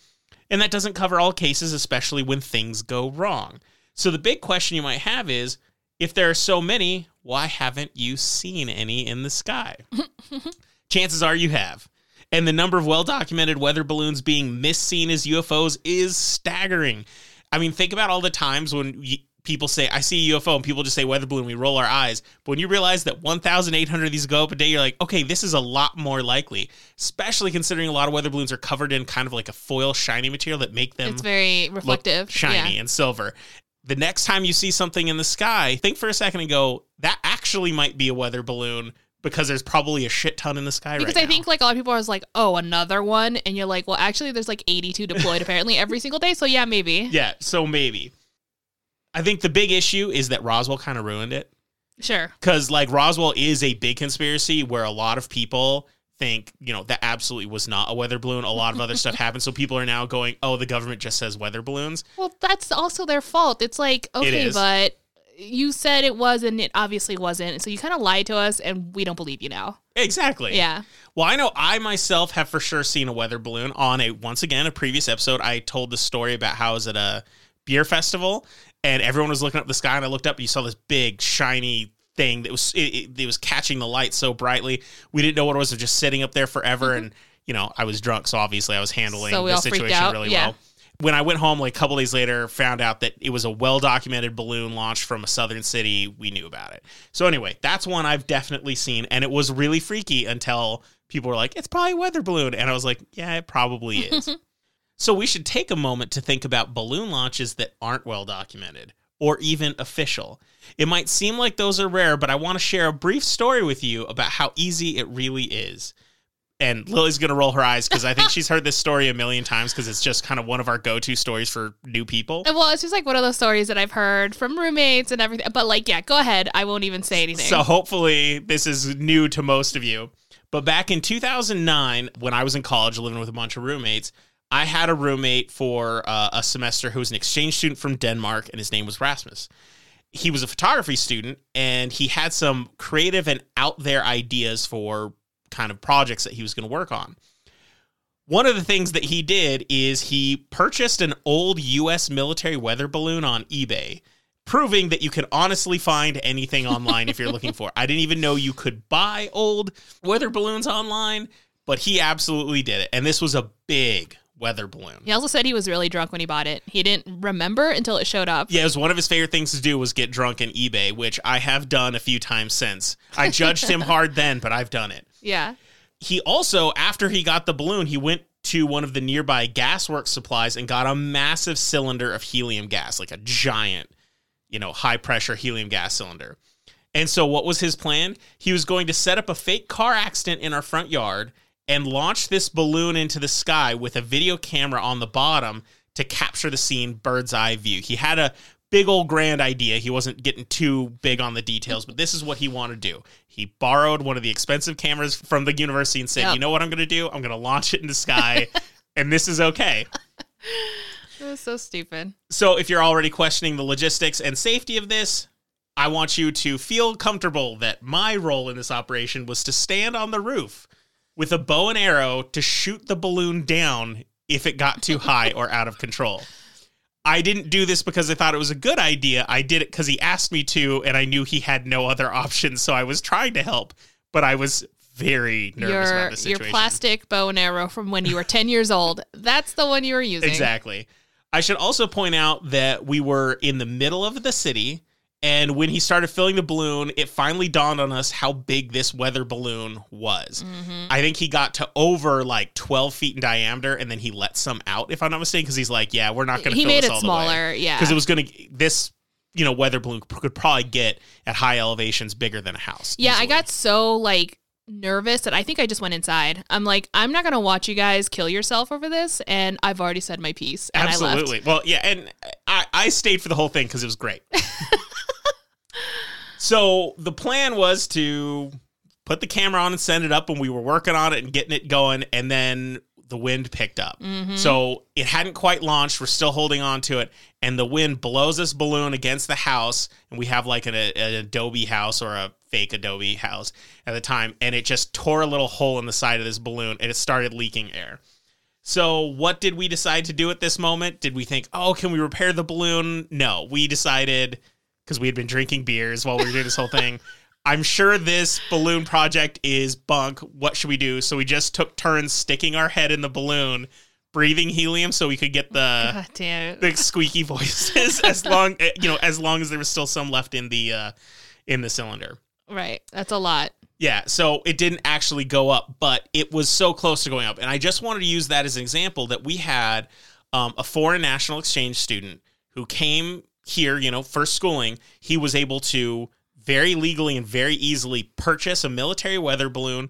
And that doesn't cover all cases, especially when things go wrong. So the big question you might have is if there are so many, why haven't you seen any in the sky? <laughs> Chances are you have. And the number of well documented weather balloons being misseen as UFOs is staggering. I mean, think about all the times when people say, I see a UFO, and people just say weather balloon, we roll our eyes. But when you realize that 1,800 of these go up a day, you're like, okay, this is a lot more likely, especially considering a lot of weather balloons are covered in kind of like a foil shiny material that make them It's very reflective. shiny Yeah. and silver. The next time you see something in the sky, think for a second and go, that actually might be a weather balloon because there's probably a shit ton in the sky right now. Because right I think like a lot of people are like, oh, another one, and you're like, well, actually, there's like 82 deployed apparently every single day. So yeah, maybe. Yeah, so maybe. I think the big issue is that Roswell kind of ruined it. Sure. Because like Roswell is a big conspiracy where a lot of people think, you know, that absolutely was not a weather balloon. A lot of other stuff <laughs> happened. So people are now going, oh, the government just says weather balloons. Well, that's also their fault. It's like, okay, is. but you said it was, and it obviously wasn't. So you kind of lied to us, and we don't believe you now. Exactly. Yeah. Well, I know I myself have for sure seen a weather balloon on a once again a previous episode. I told the story about how I was at a beer festival and everyone was looking up the sky, and I looked up and you saw this big shiny thing that was it, it, it was catching the light so brightly. We didn't know what it was. It was just sitting up there forever, and you know I was drunk, so obviously I was handling So the situation really Yeah. well. When I went home, like a couple days later, found out that it was a well documented balloon launched from a southern city. We knew about it. So anyway, that's one I've definitely seen, and it was really freaky until people were like, "It's probably a weather balloon," and I was like, "Yeah, it probably is." <laughs> so we should take a moment to think about balloon launches that aren't well documented or even official. It might seem like those are rare, but I want to share a brief story with you about how easy it really is. And Lily's going to roll her eyes because I think she's heard this story a million times because it's just kind of one of our go to stories for new people. Well, it's just like one of those stories that I've heard from roommates and everything. But like, yeah, go ahead. I won't even say anything. So hopefully this is new to most of you. But back in 2009, when I was in college living with a bunch of roommates, I had a roommate for uh, a semester who was an exchange student from Denmark, and his name was Rasmus. He was a photography student, and he had some creative and out there ideas for kind of projects that he was going to work on. One of the things that he did is he purchased an old US military weather balloon on eBay, proving that you can honestly find anything online if you're looking <laughs> for. I didn't even know you could buy old weather balloons online, but he absolutely did it. And this was a big weather balloon. he also said he was really drunk when he bought it. He didn't remember until it showed up. Yeah, it was one of his favorite things to do was get drunk in eBay, which I have done a few times since. I judged him <laughs> hard then, but I've done it. Yeah. he also after he got the balloon he went to one of the nearby gasworks supplies and got a massive cylinder of helium gas like a giant you know high pressure helium gas cylinder and so what was his plan he was going to set up a fake car accident in our front yard and launch this balloon into the sky with a video camera on the bottom to capture the scene bird's eye view. He had a big old grand idea. He wasn't getting too big on the details but this is what he wanted to do. He borrowed one of the expensive cameras from the university and said Yep. you know what i'm going to do? I'm going to launch it in the sky <laughs> and this is okay. It was so stupid. so if you're already questioning the logistics and safety of this i want you to feel comfortable that my role in this operation was to stand on the roof with a bow and arrow to shoot the balloon down if it got too high or out of control I didn't do this because I thought it was a good idea. I did it because he asked me to, and I knew he had no other <laughs> options. So I was trying to help, but I was very nervous Your about the situation. your plastic bow and arrow from when you were 10 years old. That's the one you were using. Exactly. I should also point out that we were in the middle of the city, and when he started filling the balloon, it finally dawned on us how big this weather balloon was. Mm-hmm. I think he got to over like 12 feet in diameter, and then he let some out, if I'm not mistaken, because he's like, "Yeah, we're not going to." He fill made this it all the way." smaller. Yeah. because it was going to this you know weather balloon could probably get at high elevations bigger than a house. Yeah, I got so like nervous that I think I just went inside. I'm like, I'm not gonna watch you guys kill yourself over this, and I've already said my piece, and I absolutely. Well, yeah, and I I stayed for the whole thing because it was great. <laughs> so the plan was to put the camera on and send it up, and we were working on it and getting it going, and then the wind picked up. Mhm. So it hadn't quite launched. We're still holding on to it, and the wind blows this balloon against the house, and we have like an, an Adobe house or a fake Adobe house at the time, and it just tore a little hole in the side of this balloon, and it started leaking air. So what did we decide to do at this moment? Did we think, oh, can we repair the balloon? No, we decided because we had been drinking beers while we were doing this whole thing. <laughs> I'm sure this balloon project is bunk. What should we do? So we just took turns sticking our head in the balloon, breathing helium so we could get the <laughs> God damn it. the squeaky <laughs> voices as long eh, you know as long as there was still some left in the uh in the cylinder. Right, that's a lot. Yeah, so it didn't actually go up, but it was so close to going up. And I just wanted to use that as an example that we had um, a foreign national exchange student who came here, you know, first schooling. He was able to very legally and very easily purchase a military weather balloon,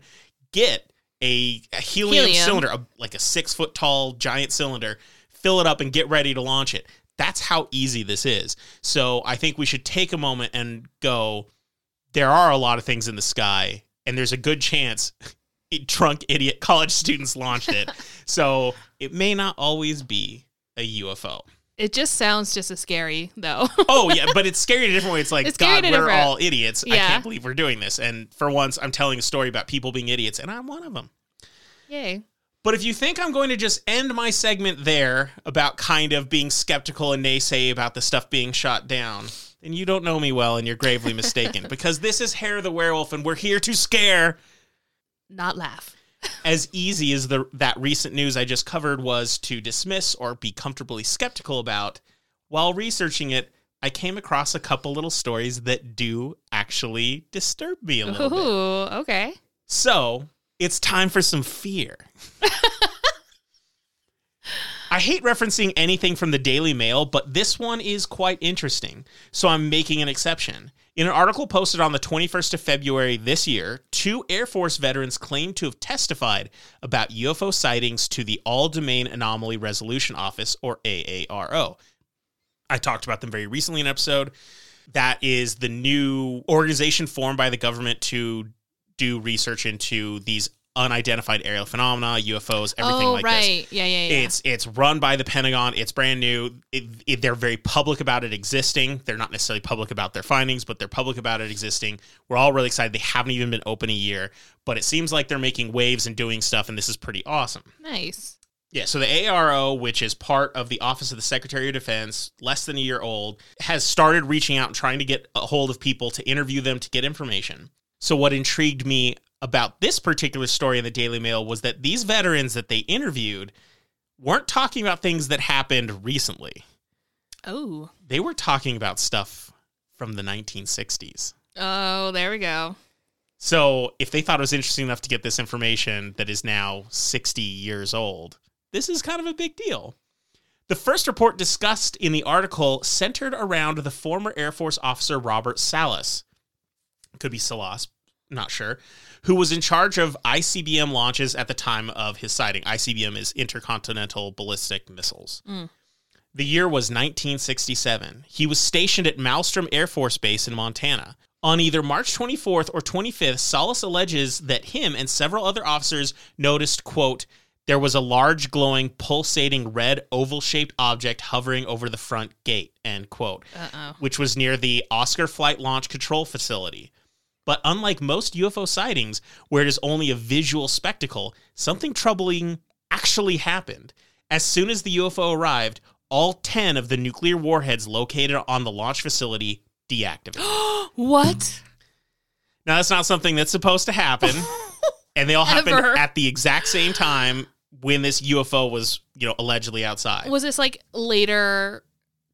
get a, a helium, Helium. cylinder, a, like a six foot tall giant cylinder, fill it up, and get ready to launch it. That's how easy this is. So I think we should take a moment and go there are a lot of things in the sky, and there's a good chance <laughs> drunk idiot <laughs> college students launched it. <laughs> so it may not always be a UFO. It just sounds just as scary, though. Oh yeah, but it's scary in a different way. It's like It's God, we're different- all idiots. I can't believe we're doing this. And for once, I'm telling a story about people being idiots, and I'm one of them. Yay. But if you think I'm going to just end my segment there about kind of being skeptical and naysay about the stuff being shot down, then you don't know me well and you're gravely mistaken <laughs> because this is Hair the Werewolf and we're here to scare. Not laugh. As easy as the that recent news I just covered was to dismiss or be comfortably skeptical about, while researching it, I came across a couple little stories that do actually disturb me a little bit. Ooh, okay. So it's time for some fear. <laughs> I hate referencing anything from the Daily Mail, but this one is quite interesting. So I'm making an exception. In an article posted on the 21st of February this year, two Air Force veterans claimed to have testified about UFO sightings to the All Domain Anomaly Resolution Office, or AARO. I talked about them very recently in an episode. That is the new organization formed by the government to do research into these unidentified aerial phenomena, UFOs, everything oh, like this. right. Yeah, yeah, yeah. It's it's run by the Pentagon. It's brand new. It, it- they're very public about it existing. They're not necessarily public about their findings, but they're public about it existing. We're all really excited. They haven't even been open a year, but it seems like they're making waves and doing stuff, and this is pretty awesome. nice. Yeah, so the AARO, which is part of the Office of the Secretary of Defense, less than a year old, has started reaching out and trying to get a hold of people to interview them to get information. So, what intrigued me about this particular story in the Daily Mail was that these veterans that they interviewed weren't talking about things that happened recently. Oh. They were talking about stuff from the 1960s. Oh, there we go. So, if they thought it was interesting enough to get this information that is now 60 years old, this is kind of a big deal. The first report discussed in the article centered around the former Air Force officer Robert Salas. Could be Salas, not sure, who was in charge of ICBM launches at the time of his sighting. ICBM is Intercontinental Ballistic Missiles. Mm. The year was 1967. He was stationed at Malmstrom Air Force Base in Montana. On either March 24th or 25th, Salas alleges that him and several other officers noticed, quote, there was a large glowing pulsating red oval shaped object hovering over the front gate, end quote, Uh oh. which was near the Oscar Flight Launch Control Facility. But unlike most UFO sightings, where it is only a visual spectacle, something troubling actually happened. As soon as the UFO arrived, all 10 of the nuclear warheads located on the launch facility deactivated. <gasps> what? now, that's not something that's supposed to happen. <laughs> and they all happened Ever. at the exact same time when this UFO was, you know, allegedly outside. Was this like later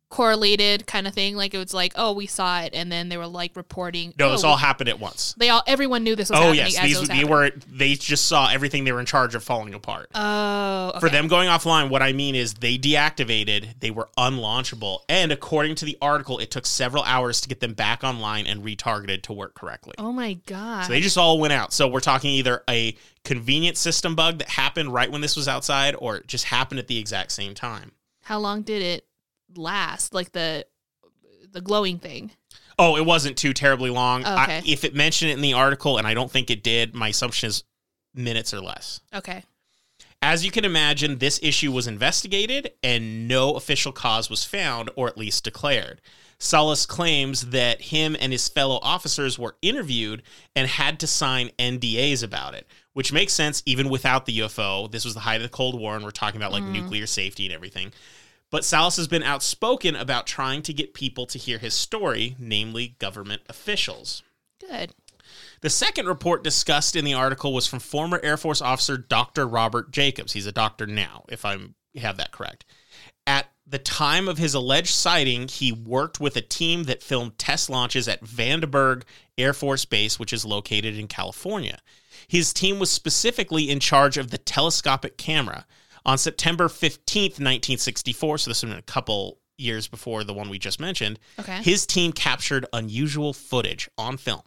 correlated kind of thing. Like it was like, oh, we saw it, and then they were like reporting. No, oh, this all happened at once. They all, everyone knew this was Oh yes, these they happening. were they just saw everything they were in charge of falling apart. Oh, okay. For them going offline, what I mean is they deactivated, they were unlaunchable, and according to the article, it took several hours to get them back online and retargeted to work correctly. Oh my god. So they just all went out. So we're talking either a convenient system bug that happened right when this was outside, or it just happened at the exact same time. How long did it last? Like the the glowing thing. Oh, it wasn't too terribly long. Oh, I- if it mentioned it in the article, and I don't think it did, my assumption is minutes or less. Okay. As you can imagine, this issue was investigated and no official cause was found, or at least declared. Salas claims that him and his fellow officers were interviewed and had to sign NDAs about it, which makes sense even without the UFO. This was the height of the Cold War, and we're talking about like mm-hmm. nuclear safety and everything. But Salas has been outspoken about trying to get people to hear his story, namely government officials. Good. The second report discussed in the article was from former Air Force officer Dr. Robert Jacobs. He's a doctor now, if I have that correct. At the time of his alleged sighting, he worked with a team that filmed test launches at Vandenberg Air Force Base, which is located in California. His team was specifically in charge of the telescopic camera. On September 15th, 1964, so this was a couple years before the one we just mentioned, Okay. his team captured unusual footage on film.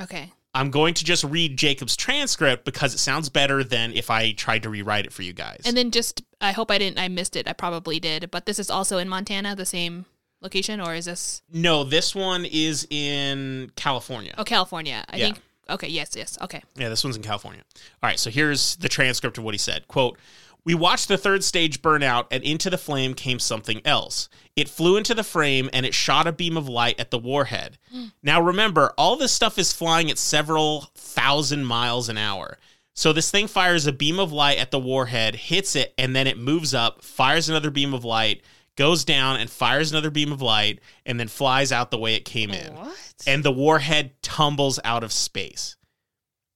Okay. I'm going to just read Jacob's transcript because it sounds better than if I tried to rewrite it for you guys. And then just I hope I didn't I missed it. I probably did. But this is also in Montana, the same location, or is this no, this one is in California. Oh California. I Yeah. think okay, yes, yes. Okay. Yeah, this one's in California. All right, so here's the transcript of what he said. Quote, we watched the third stage burn out, and into the flame came something else. It flew into the frame and it shot a beam of light at the warhead. <gasps> now remember, all this stuff is flying at several thousand miles an hour. So this thing fires a beam of light at the warhead, hits it, and then it moves up, fires another beam of light, goes down and fires another beam of light, and then flies out the way it came in What? and the warhead tumbles out of space.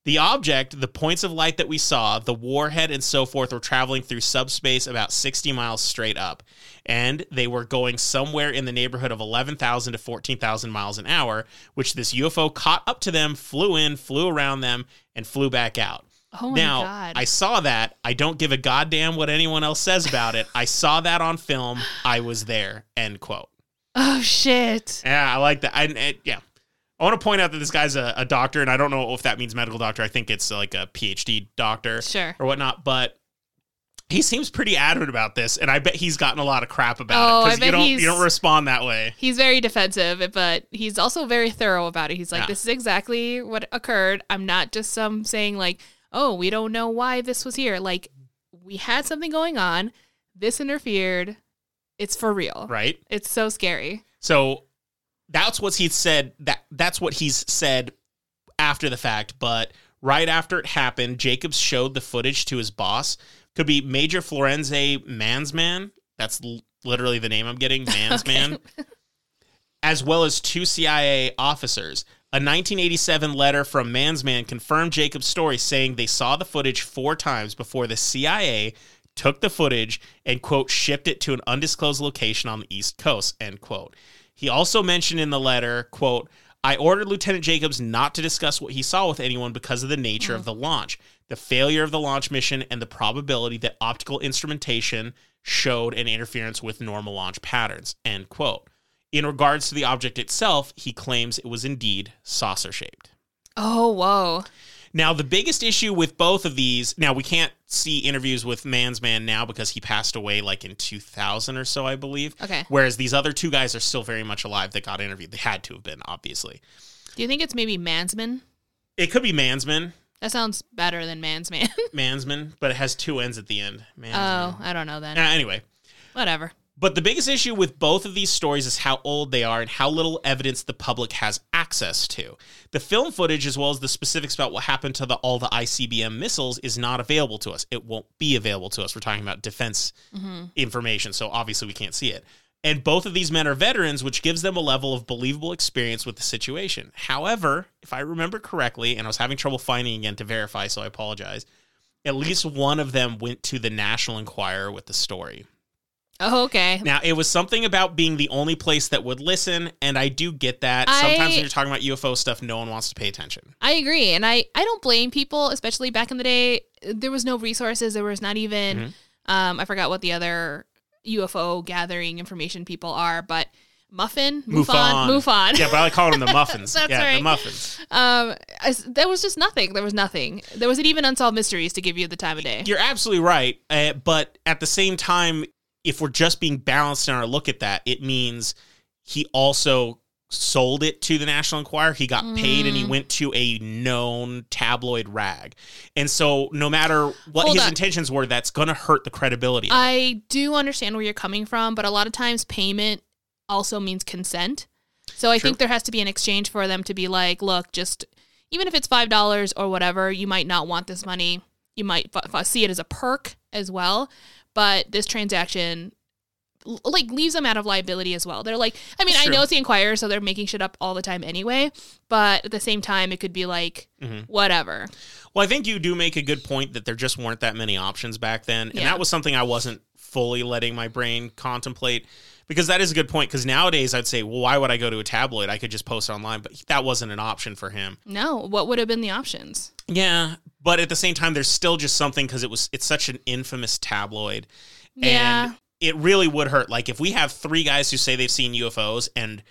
The object, the points of light that we saw, the warhead and so forth were traveling through subspace about 60 miles straight up, and they were going somewhere in the neighborhood of 11,000 to 14,000 miles an hour, which this UFO caught up to them, flew in, flew around them, and flew back out. Oh my now, god. I saw that. I don't give a goddamn what anyone else says about it. I saw that on film. I was there. End quote. <laughs> oh shit. Yeah, I like that. I, I- yeah. I want to point out that this guy's a, a doctor, and I don't know if that means medical doctor. I think it's like a PhD doctor Sure. or whatnot, but he seems pretty adamant about this, and I bet he's gotten a lot of crap about Oh, it because you don't you don't respond that way. He's very defensive, but he's also very thorough about it. He's like, Yeah. this is exactly what occurred. I'm not just some saying like, oh, we don't know why this was here. Like, we had something going on. This interfered. It's for real. Right. It's so scary. So that's what he said. That that's what he's said after the fact. But right after it happened, Jacobs showed the footage to his boss. Could be Major Florenz Mansmann. That's l- literally the name I'm getting, <laughs> Mansmann. as well as two CIA officers. A 1987 letter from Mansmann confirmed Jacobs' story, saying they saw the footage four times before the CIA took the footage and, quote, shipped it to an undisclosed location on the East Coast, end quote. He also mentioned in the letter, quote, I ordered Lieutenant Jacobs not to discuss what he saw with anyone because of the nature of the launch, the failure of the launch mission, and the probability that optical instrumentation showed an interference with normal launch patterns, end quote. In regards to the object itself, he claims it was indeed saucer shaped. Oh, whoa. Now, the biggest issue with both of these, now we can't see interviews with Man's Man now because he passed away like in 2000 or so, I believe. Okay. Whereas these other two guys are still very much alive that got interviewed. They had to have been, obviously. Do you think it's maybe Mansman? It could be Mansman, That sounds better than Man's Mansman. <laughs> Mansman, but it has two ends at the end. Mansman. oh, I don't know then. Uh, anyway, Whatever. But the biggest issue with both of these stories is how old they are and how little evidence the public has access to. The film footage, as well as the specifics about what happened to the, all the ICBM missiles, is not available to us. It won't be available to us. We're talking about defense mm-hmm. information, so obviously we can't see it. And both of these men are veterans, which gives them a level of believable experience with the situation. However, if I remember correctly, and I was having trouble finding again to verify, so I apologize, at least one of them went to the National Enquirer with the story. Oh, okay. Now, it was something about being the only place that would listen, and I do get that. Sometimes when you're talking about UFO stuff, no one wants to pay attention. I agree, and I I don't blame people, especially back in the day. There was no resources. There was not even Mm-hmm. um I forgot what the other UFO gathering information people are, but Muffin, MUFON. MUFON, MUFON. Yeah, but I like calling them the <laughs> muffins. That's yeah, the muffins. Um, I there was just nothing. There was nothing. There wasn't even unsolved mysteries to give you the time of day. You're absolutely right. Uh, but at the same time, if we're just being balanced in our look at that, it means he also sold it to the National Enquirer. He got paid and he Mm. went to a known tabloid rag. And so, no matter what Hold his on. intentions were, that's going to hurt the credibility. I do understand where you're coming from, but a lot of times payment also means consent. So I True. think there has to be an exchange for them to be like, look, just even if it's five dollars or whatever, you might not want this money. You might f- f- see it as a perk as well, but this transaction like leaves them out of liability as well. They're like, I mean, I know it's the Enquirer, so they're making shit up all the time anyway. But at the same time, it could be like, Mhm. whatever. Well, I think you do make a good point that there just weren't that many options back then. And Yeah. that was something I wasn't fully letting my brain contemplate because that is a good point. Because nowadays I'd say, well, why would I go to a tabloid? I could just post online, but that wasn't an option for him. No, what would have been the options? Yeah. But at the same time, there's still just something because it was, it's such an infamous tabloid. Yeah. And it really would hurt. Like if we have three guys who say they've seen UFOs and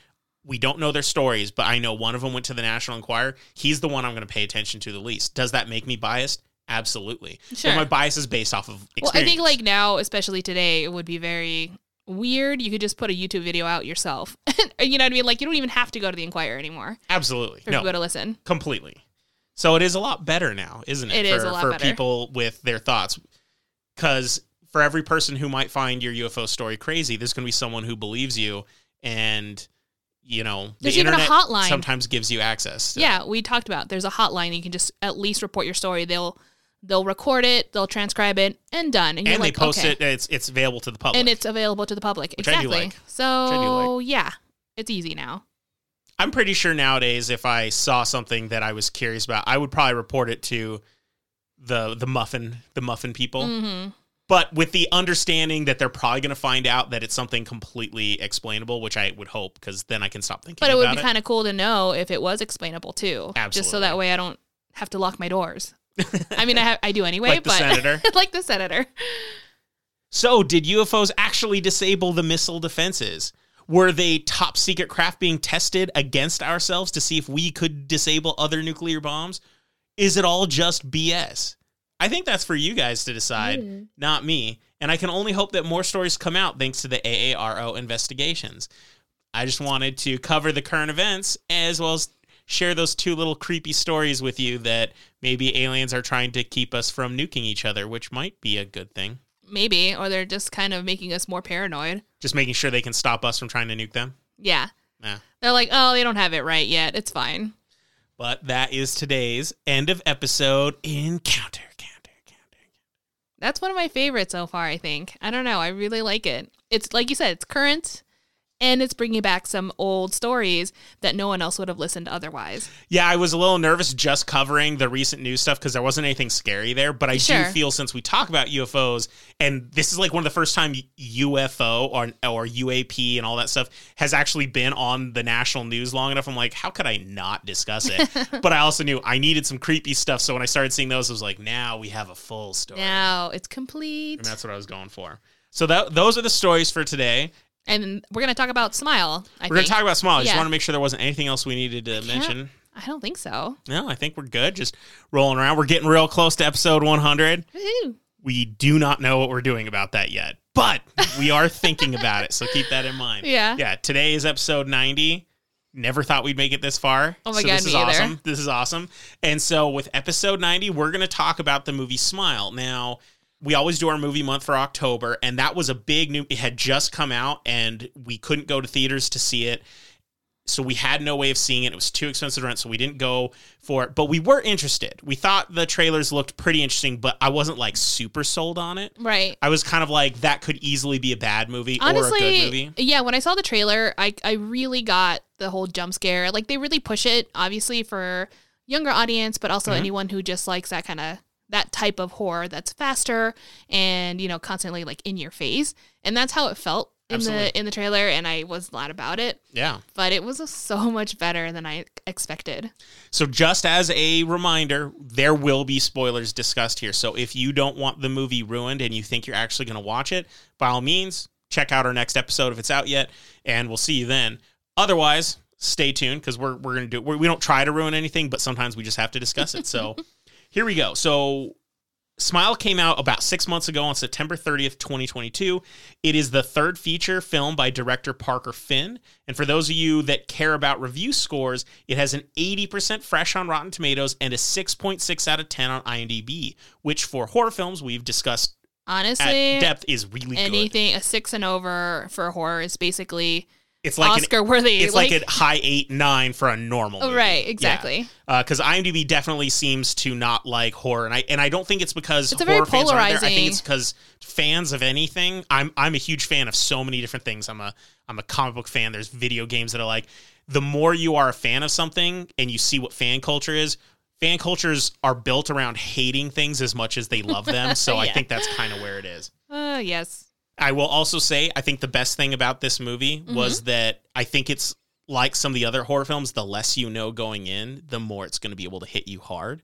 we don't know their stories, but I know one of them went to the National Enquirer, he's the one I'm going to pay attention to the least. Does that make me biased? Absolutely. Sure. But my bias is based off of experience. Well, I think like now, especially today, it would be very weird. You could just put a YouTube video out yourself. <laughs> you know what I mean? Like you don't even have to go to the Enquirer anymore absolutely for no, people to listen. completely. So it is a lot better now, isn't it? It for, is a lot for better. people with their thoughts, because for every person who might find your UFO story crazy, there's going to be someone who believes you, and you know There's the even a internet hotline. sometimes gives you access. to- Yeah, we talked about. There's a hotline you can just at least report your story. They'll they'll record it, they'll transcribe it, and done. And, you're and like, they post okay. it. It's it's available to the public. and it's available to the public. Which exactly. like. So do yeah, it's easy now. I'm pretty sure nowadays, if I saw something that I was curious about, I would probably report it to the the muffin the muffin people. hmm But with the understanding that they're probably going to find out that it's something completely explainable, which I would hope, because then I can stop thinking. But it would be kind of cool to know if it was explainable too. Just so that way I don't have to lock my doors. <laughs> I mean, I ha- I do anyway, Like the but senator. <laughs> like the senator. So, did UFOs actually disable the missile defenses? Were they top secret craft being tested against ourselves to see if we could disable other nuclear bombs? Is it all just BS? I think that's for you guys to decide, Mm. not me. And I can only hope that more stories come out thanks to the AARO investigations. I just wanted to cover the current events as well as share those two little creepy stories with you that maybe aliens are trying to keep us from nuking each other, which might be a good thing. Maybe, or they're just kind of making us more paranoid. Just making sure they can stop us from trying to nuke them. Yeah. Yeah. They're like, oh, they don't have it right yet. It's fine. But that is today's end of episode encounter. Counter, counter. That's one of my favorites so far, I think. I don't know. I really like it. It's like you said, it's current and it's bringing back some old stories that no one else would have listened to otherwise. Yeah, I was a little nervous just covering the recent news stuff because there wasn't anything scary there. But I Sure. do feel since we talk about UFOs, and this is like one of the first time UFO or or UAP and all that stuff has actually been on the national news long enough. I'm like, how could I not discuss it? <laughs> but I also knew I needed some creepy stuff. So when I started seeing those, I was like, now we have a full story. Now it's complete. And that's what I was going for. So that those are the stories for today. And we're going to talk about Smile. I We're going to talk about Smile. I just Yeah. want to make sure there wasn't anything else we needed to can't- mention. I don't think so. No, I think we're good. Just rolling around. We're getting real close to episode 100. Woohoo. We do not know what we're doing about that yet, but we are thinking about it. So keep that in mind. <laughs> Yeah. Yeah. Today is episode 90. Never thought we'd make it this far. Oh my so God, this is either. awesome. This is awesome. And so with episode 90, we're going to talk about the movie Smile. Now, we always do our movie month for October, and that was a big new. It had just come out, and we couldn't go to theaters to see it, so we had no way of seeing it. It was too expensive to rent, so we didn't go for it. But we were interested. We thought the trailers looked pretty interesting, but I wasn't like super sold on it. Right. I was kind of like that could easily be a bad movie or a good movie. yeah, when I saw the trailer, I, I really got the whole jump scare. Like, they really push it, obviously, for younger audience, but also Mhm. anyone who just likes that kind of that type of horror that's faster and you know constantly like in your face and that's how it felt in Absolutely. the in the trailer and i was glad about it Yeah. but it was so <laughs> much better than i expected So, just as a reminder, there will be spoilers discussed here. So, if you don't want the movie ruined and you think you're actually going to watch it, by all means, check out our next episode if it's out yet, and we'll see you then. Otherwise, stay tuned because we're, we're going to do we we don't try to ruin anything, but sometimes we just have to discuss it. So, <laughs> here we go. So, Smile came out about six months ago on September 30th, 2022. It is the third feature film by director Parker Finn. And for those of you that care about review scores, it has an 80% fresh on Rotten Tomatoes and a 6.6 out of 10 on IMDb, which for horror films we've discussed at honestly depth is really good. anything a six and over for horror is basically It's like an, oscar worthy it's like, a high eight, nine for a normal oh, movie. right exactly because IMDb definitely seems to not like horror, and I and I don't think it's because It's horror fans aren't there. I think it's because fans of anything. I'm I'm a huge fan of so many different things. I'm a I'm a comic book fan. There's video games that are like the more you are a fan of something and you see what fan culture is. Fan cultures are built around hating things as much as they love them. <laughs> So I think that's kind of where it is. uh yes I will also say I think the best thing about this movie was that I think it's like some of the other horror films, the less you know going in, the more it's going to be able to hit you hard.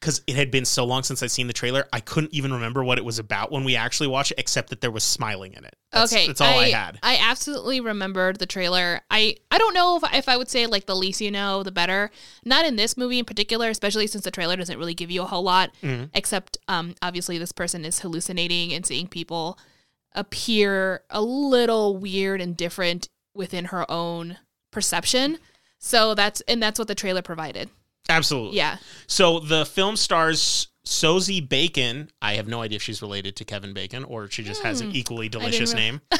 Because it had been so long since I'd seen the trailer, I couldn't even remember what it was about when we actually watched it, except that there was smiling in it. That's, okay that's all I, had. I absolutely remembered the trailer. I I don't know if, if I would say like the least you know, the better. Not in this movie in particular, especially since the trailer doesn't really give you a whole lot, Mhm. except um obviously this person is hallucinating and seeing people appear a little weird and different within her own perception. So that's and that's what the trailer provided. Absolutely. Yeah. So the film stars Sosie Bacon. I have no idea if she's related to Kevin Bacon or she just has an Hmm. equally delicious name. <laughs>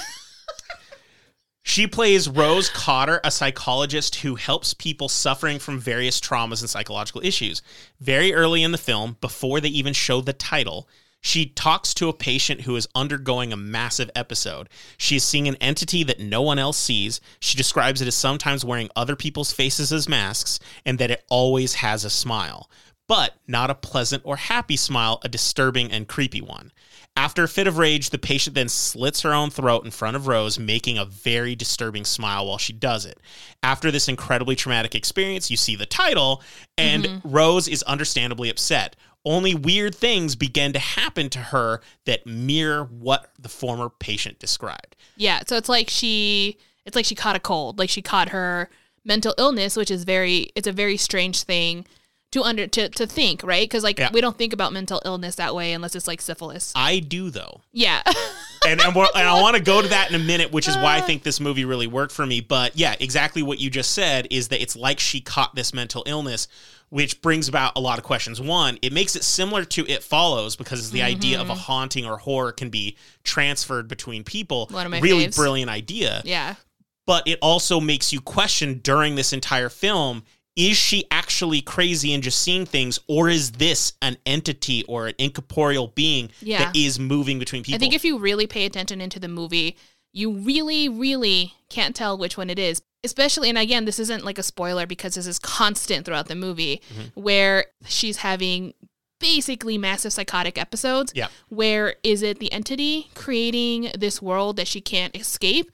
she plays Rose Cotter, a psychologist who helps people suffering from various traumas and psychological issues. Very early in the film, before they even show the title, she talks to a patient who is undergoing a massive episode. She is seeing an entity that no one else sees. She describes it as sometimes wearing other people's faces as masks and that it always has a smile, but not a pleasant or happy smile, a disturbing and creepy one. After a fit of rage, the patient then slits her own throat in front of Rose, making a very disturbing smile while she does it. After this incredibly traumatic experience, you see the title, and mm-hmm. Rose is understandably upset. Only weird things began to happen to her that mirror what the former patient described. Yeah, so it's like she it's like she caught a cold, like she caught her mental illness, which is very it's a very strange thing to under to, to think, right? Cuz like Yeah. we don't think about mental illness that way unless it's like syphilis. I do, though. Yeah. <laughs> and and, we're, and I want to go to that in a minute, which is why I uh. think this movie really worked for me. But yeah, exactly what you just said is that it's like she caught this mental illness, which brings about a lot of questions. One, it makes it similar to It Follows because the idea of a mm-hmm. haunting or horror can be transferred between people. One of my really faves. brilliant idea. yeah. But it also makes you question during this entire film. Is she actually crazy and just seeing things, or is this an entity or an incorporeal being Yeah. that is moving between people? I think if you really pay attention into the movie, you really, really can't tell which one it is. Especially, and again, this isn't like a spoiler because this is constant throughout the movie Mm-hmm. where she's having basically massive psychotic episodes. Yeah. Where is it the entity creating this world that she can't escape?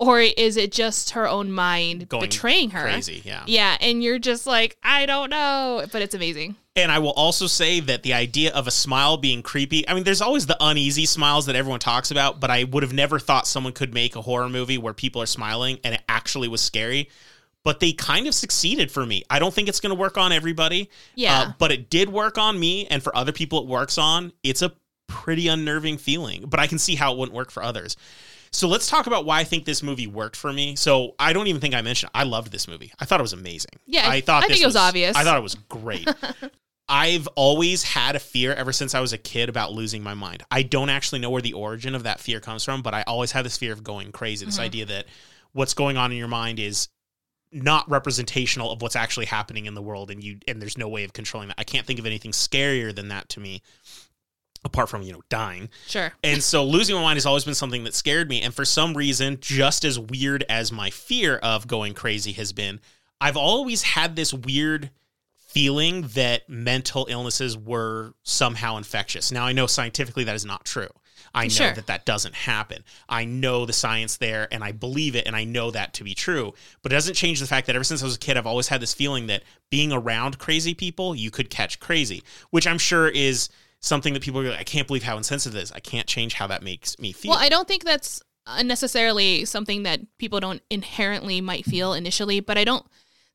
Or is it just her own mind Going betraying her? crazy, yeah. Yeah, and you're just like, I don't know, but it's amazing. And I will also say that the idea of a smile being creepy, I mean, there's always the uneasy smiles that everyone talks about, but I would have never thought someone could make a horror movie where people are smiling and it actually was scary. But they kind of succeeded for me. I don't think it's going to work on everybody. Yeah. Uh, but it did work on me. And for other people it works on, it's a pretty unnerving feeling. But I can see how it wouldn't work for others. So let's talk about why I think this movie worked for me. So I don't even think I mentioned I loved this movie. I thought it was amazing. Yeah, I thought I think it was obvious. I thought it was great. <laughs> I've always had a fear ever since I was a kid about losing my mind. I don't actually know where the origin of that fear comes from, but I always had this fear of going crazy. This mm-hmm. idea that what's going on in your mind is not representational of what's actually happening in the world and you and there's no way of controlling that. I can't think of anything scarier than that to me apart from, you know, dying. Sure. And so losing my mind has always been something that scared me. And for some reason, just as weird as my fear of going crazy has been, I've always had this weird feeling that mental illnesses were somehow infectious. Now, I know scientifically that is not true. I know Sure. that that doesn't happen. I know the science there and I believe it and I know that to be true. But it doesn't change the fact that ever since I was a kid, I've always had this feeling that being around crazy people, you could catch crazy, which I'm sure is something that people are like, I can't believe how insensitive it is. I can't change how that makes me feel. Well, I don't think that's uh, necessarily something that people don't inherently might feel initially, but I don't.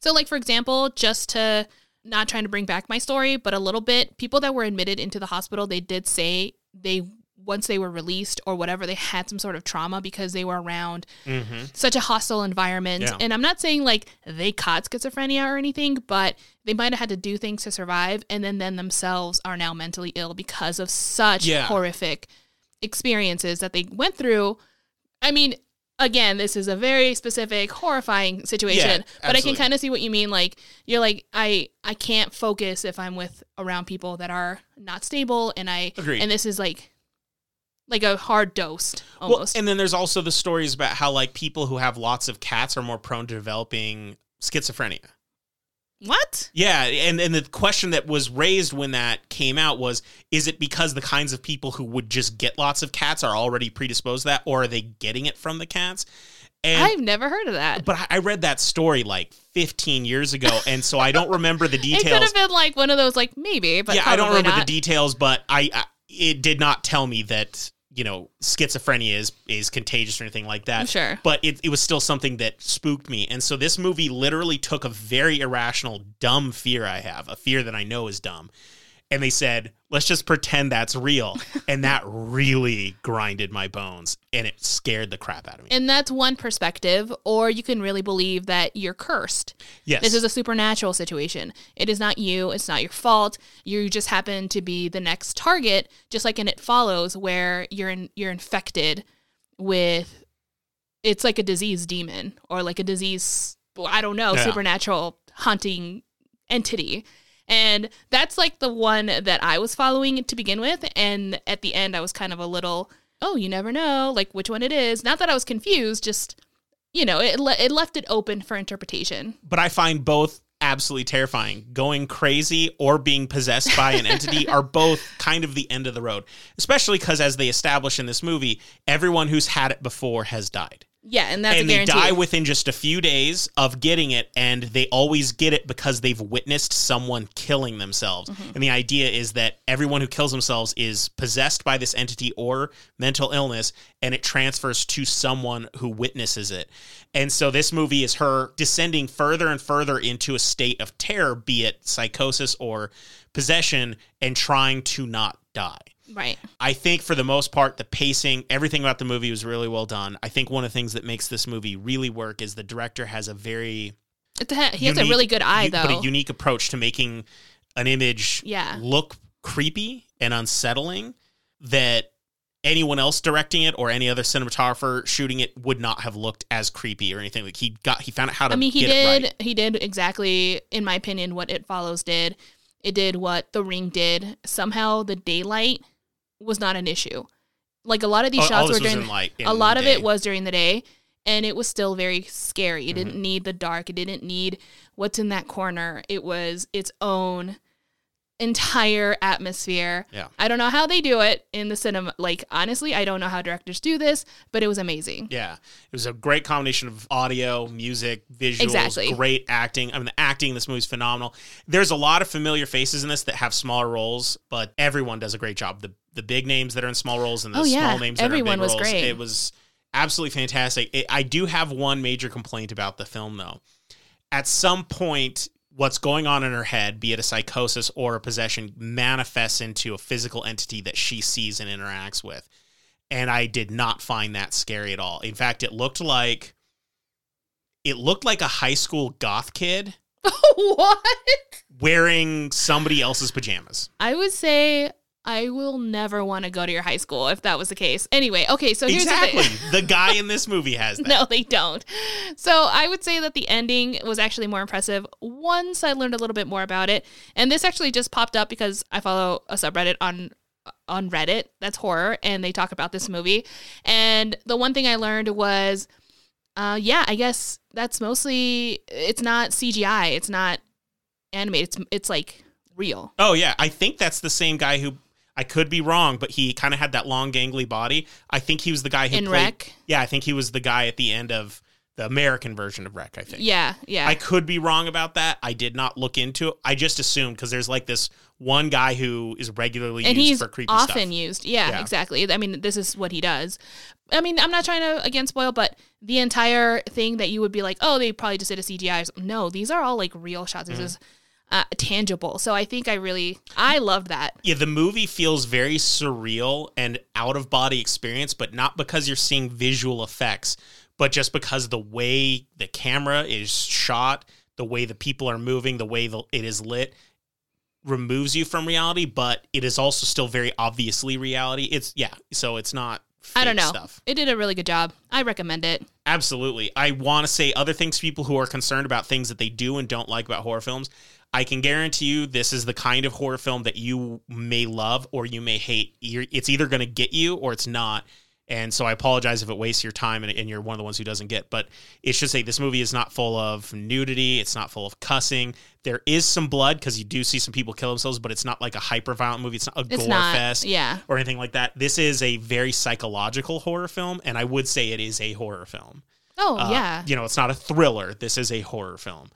So, like, for example, just to not trying to bring back my story, but a little bit, people that were admitted into the hospital, they did say they, once they were released or whatever, they had some sort of trauma because they were around Mhm. such a hostile environment. Yeah. And I'm not saying like they caught schizophrenia or anything, but they might have had to do things to survive and then then themselves are now mentally ill because of such Yeah. horrific experiences that they went through. I mean, again, this is a very specific horrifying situation, Yeah, but I can kind of see what you mean like you're like I I can't focus if I'm with around people that are not stable and I Agreed. and this is like like a hard dose Well, almost. and then there's also the stories about how like people who have lots of cats are more prone to developing schizophrenia. what? Yeah, and and the question that was raised when that came out was is it because the kinds of people who would just get lots of cats are already predisposed to that or are they getting it from the cats? And I've never heard of that. but I- I read that story like 15 years ago and so I don't remember the <laughs> details. It could have been like one of those, like maybe, but yeah, I don't remember not. the details, but I, I it did not tell me that you know schizophrenia is is contagious or anything like that. Sure. but it, it was still something that spooked me, and so this movie literally took a very irrational, dumb fear I have, a fear that I know is dumb, and they said, "Let's just pretend that's real," <laughs> and that really grinded my bones, and it scared the crap out of me. And that's one perspective, or you can really believe that you're cursed. yes, This is a supernatural situation. It is not you. It's not your fault. You just happen to be the next target, just like in It Follows, where you're in, you're infected with. It's like a disease demon or like a disease. I don't know, Yeah. supernatural haunting entity. And that's like the one that I was following to begin with. And at the end, I was kind of a little, oh, you never know, like which one it is. Not that I was confused, just, you know, it, le- it left it open for interpretation. but I find both absolutely terrifying. Going crazy or being possessed by an entity <laughs> are both kind of the end of the road, especially because, as they establish in this movie, everyone who's had it before has died. Yeah, and that's and they die within just a few days of getting it, and they always get it because they've witnessed someone killing themselves. Mm-hmm. And the idea is that everyone who kills themselves is possessed by this entity or mental illness, and it transfers to someone who witnesses it. And so this movie is her descending further and further into a state of terror, be it psychosis or possession, and trying to not die. Right. I think for the most part, the pacing, everything about the movie was really well done. I think one of the things that makes this movie really work is the director has a very It's a, he has a really good eye, u- though. but a unique approach to making an image Yeah. look creepy and unsettling that anyone else directing it or any other cinematographer shooting it would not have looked as creepy or anything. Like he got, he found out how to. I mean, he did. Right. He did exactly, in my opinion, what It Follows did. It did what The Ring did. Somehow, the daylight was not an issue. Like a lot of these all shots were during. in light. a lot the of day. it was during the day, and it was still very scary. It Mm-hmm. didn't need the dark. It didn't need what's in that corner. It was its own entire atmosphere. Yeah. I don't know how they do it in the cinema. Like honestly, I don't know how directors do this, but it was amazing. Yeah, it was a great combination of audio, music, visuals, Exactly. great acting. I mean, the acting in this movie is phenomenal. There's a lot of familiar faces in this that have smaller roles, but everyone does a great job. The the big names that are in small roles and the Oh, yeah. small names that Everyone are in was big roles. great. It was absolutely fantastic. It, I do have one major complaint about the film, though. At some point, what's going on in her head, be it a psychosis or a possession, manifests into a physical entity that she sees and interacts with and I did not find that scary at all. In fact, it looked like it looked like a high school goth kid <laughs> what? wearing somebody else's pajamas. I would say I will never want to go to your high school if that was the case. Anyway, okay, so here's exactly. the <laughs> the guy in this movie has that. No, they don't. So I would say that the ending was actually more impressive once I learned a little bit more about it. And this actually just popped up because I follow a subreddit on on Reddit that's horror, and they talk about this movie. And the one thing I learned was, uh, yeah, I guess that's mostly it's not CGI. It's not animated. It's it's like real. Oh yeah, I think that's the same guy who I could be wrong, but he kind of had that long gangly body. I think he was the guy who In played, Rec? Yeah, I think he was the guy at the end of the American version of Rec. I think. Yeah, yeah. I could be wrong about that. I did not look into it. I just assumed because there's like this one guy who is regularly and used he's for creepy often stuff. used. Yeah, Yeah. exactly. I mean, this is what he does. I mean, I'm not trying to again spoil, but the entire thing that you would be like, oh, they probably just did a CGI. No, these are all like real shots. This Mm. is uh, tangible. So I think I really, I love that. Yeah, the movie feels very surreal and out of body experience, but not because you're seeing visual effects, but just because the way the camera is shot, the way the people are moving, the way the, it is lit removes you from reality, but it is also still very obviously reality. It's yeah, so it's not I don't know. stuff. It did a really good job. I recommend it. Absolutely. I want to say other things to people who are concerned about things that they do and don't like about horror films. I can guarantee you this is the kind of horror film that you may love or you may hate. It's either going to get you or it's not. And so I apologize if it wastes your time and, and you're one of the ones who doesn't get. But it should say this movie is not full of nudity. It's not full of cussing. There is some blood because you do see some people kill themselves, but it's not like a hyper violent movie. It's not a It's gore not. fest Yeah. or anything like that. This is a very psychological horror film, and I would say it is a horror film. Oh Uh, yeah. You know, it's not a thriller. This is a horror film.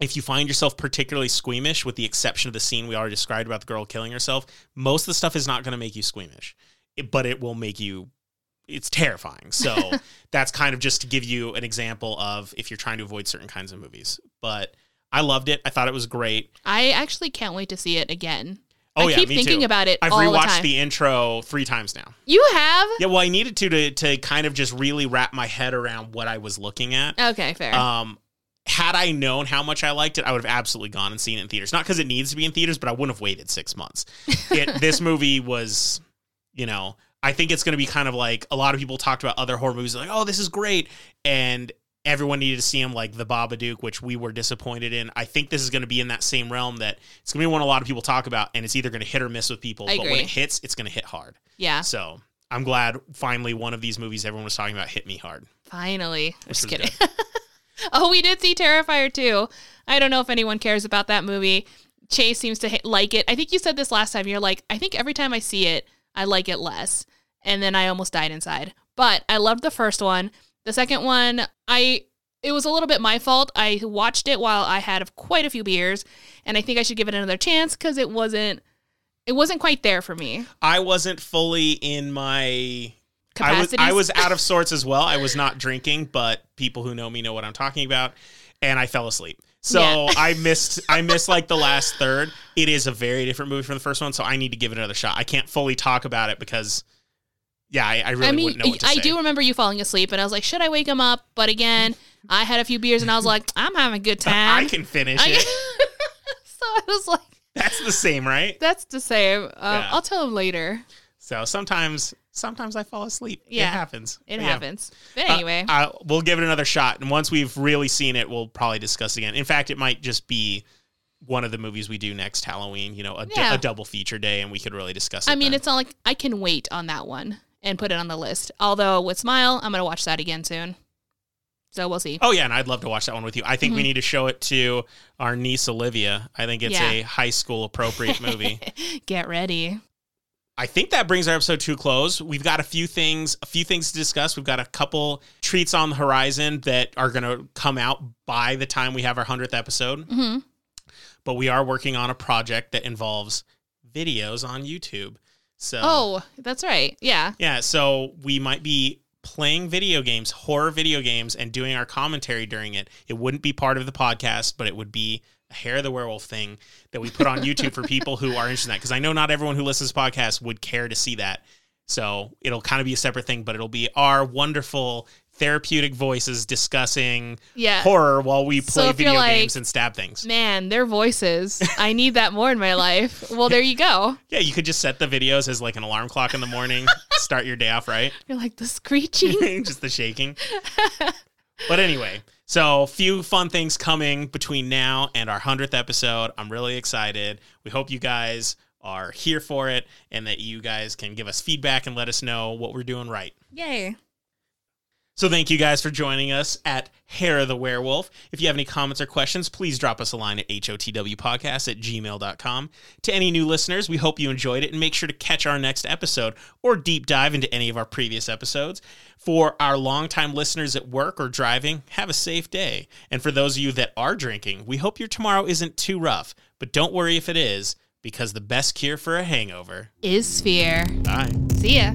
If you find yourself particularly squeamish, with the exception of the scene we already described about the girl killing herself, most of the stuff is not going to make you squeamish, It- but it will make you. It's terrifying. So <laughs> that's kind of just to give you an example of if you're trying to avoid certain kinds of movies. But I loved it. I thought it was great. I actually can't wait to see it again. Oh I yeah, keep me thinking too. about it I've all the rewatched time. the intro three times now. You have? Yeah, well, I needed to to to kind of just really wrap my head around what I was looking at. Okay, fair. Um, had I known how much I liked it, I would have absolutely gone and seen it in theaters. Not because it needs to be in theaters, but I wouldn't have waited six months. It, <laughs> this movie was, you know, I think it's going to be kind of like a lot of people talked about other horror movies, like, oh, this is great, and everyone needed to see him, like The Babadook, which we were disappointed in. I think this is going to be in that same realm that it's going to be one a lot of people talk about, and it's either going to hit or miss with people. I but when it hits, it's going to hit hard. yeah. So I'm glad finally one of these movies everyone was talking about hit me hard. Finally. Just kidding. <laughs> <laughs> oh, we did see Terrifier too. I don't know if anyone cares about that movie. Chase seems to hit, like it. I think you said this last time. You're like, I think every time I see it, I like it less. And then I almost died inside. But I loved the first one. The second one, I it was a little bit my fault. I watched it while I had quite a few beers, and I think I should give it another chance because it wasn't it wasn't quite there for me. I wasn't fully in my I was I was out of sorts as well. I was not drinking, but people who know me know what I'm talking about, and I fell asleep. So Yeah. I missed I missed like the last third. It is a very different movie from the first one, so I need to give it another shot. I can't fully talk about it because yeah, I, I really I mean, wouldn't know what to I say. do remember you falling asleep, and I was like, should I wake him up? But again, I had a few beers, and I was like, I'm having a good <laughs> time. I can finish I- it. <laughs> so I was like, That's the same, right? that's the same. Um, Yeah. I'll tell him later. So sometimes sometimes I fall asleep. Yeah. It happens. It But yeah. happens. But Uh, anyway, uh, we'll give it another shot, and once we've really seen it, we'll probably discuss again. In fact, it might just be one of the movies we do next Halloween. You know, a, Yeah. a double feature day, and we could really discuss. it I mean, then. it's not like I can wait on that one and put it on the list. Although with Smile, I'm gonna watch that again soon. So we'll see. Oh yeah, and I'd love to watch that one with you. I think we Mhm. need to show it to our niece Olivia. I think it's Yeah. a high school appropriate movie. <laughs> Get ready. I think that brings our episode to a close. We've got a few things, a few things to discuss. We've got a couple treats on the horizon that are going to come out by the time we have our hundredth episode. hmm But we are working on a project that involves videos on YouTube. So Oh, that's right. Yeah. yeah, so we might be playing video games, horror video games, and doing our commentary during it. It wouldn't be part of the podcast, but it would be hair of the werewolf thing that we put on YouTube for people who are interested in that. Because I know not everyone who listens to podcasts would care to see that. So it'll kind of be a separate thing, but it'll be our wonderful therapeutic voices discussing Yeah. horror while we play you're video like- games and stab things. Man, their voices. I need that more in my life. Well, there you go. Yeah, you could just set the videos as like an alarm clock in the morning, <laughs> start your day off right. You're like the screeching. <laughs> just the shaking. but anyway, so few fun things coming between now and our 100th episode. I'm really excited. We hope you guys are here for it and that you guys can give us feedback and let us know what we're doing right. Yay. So thank you guys for joining us at Hair of the Werewolf. If you have any comments or questions, please drop us a line at hotwpodcast at gmail.com. To any new listeners, we hope you enjoyed it and make sure to catch our next episode or deep dive into any of our previous episodes. For our longtime listeners at work or driving, have a safe day. And for those of you that are drinking, we hope your tomorrow isn't too rough, but don't worry if it is, because the best cure for a hangover Is fear. Bye. See ya.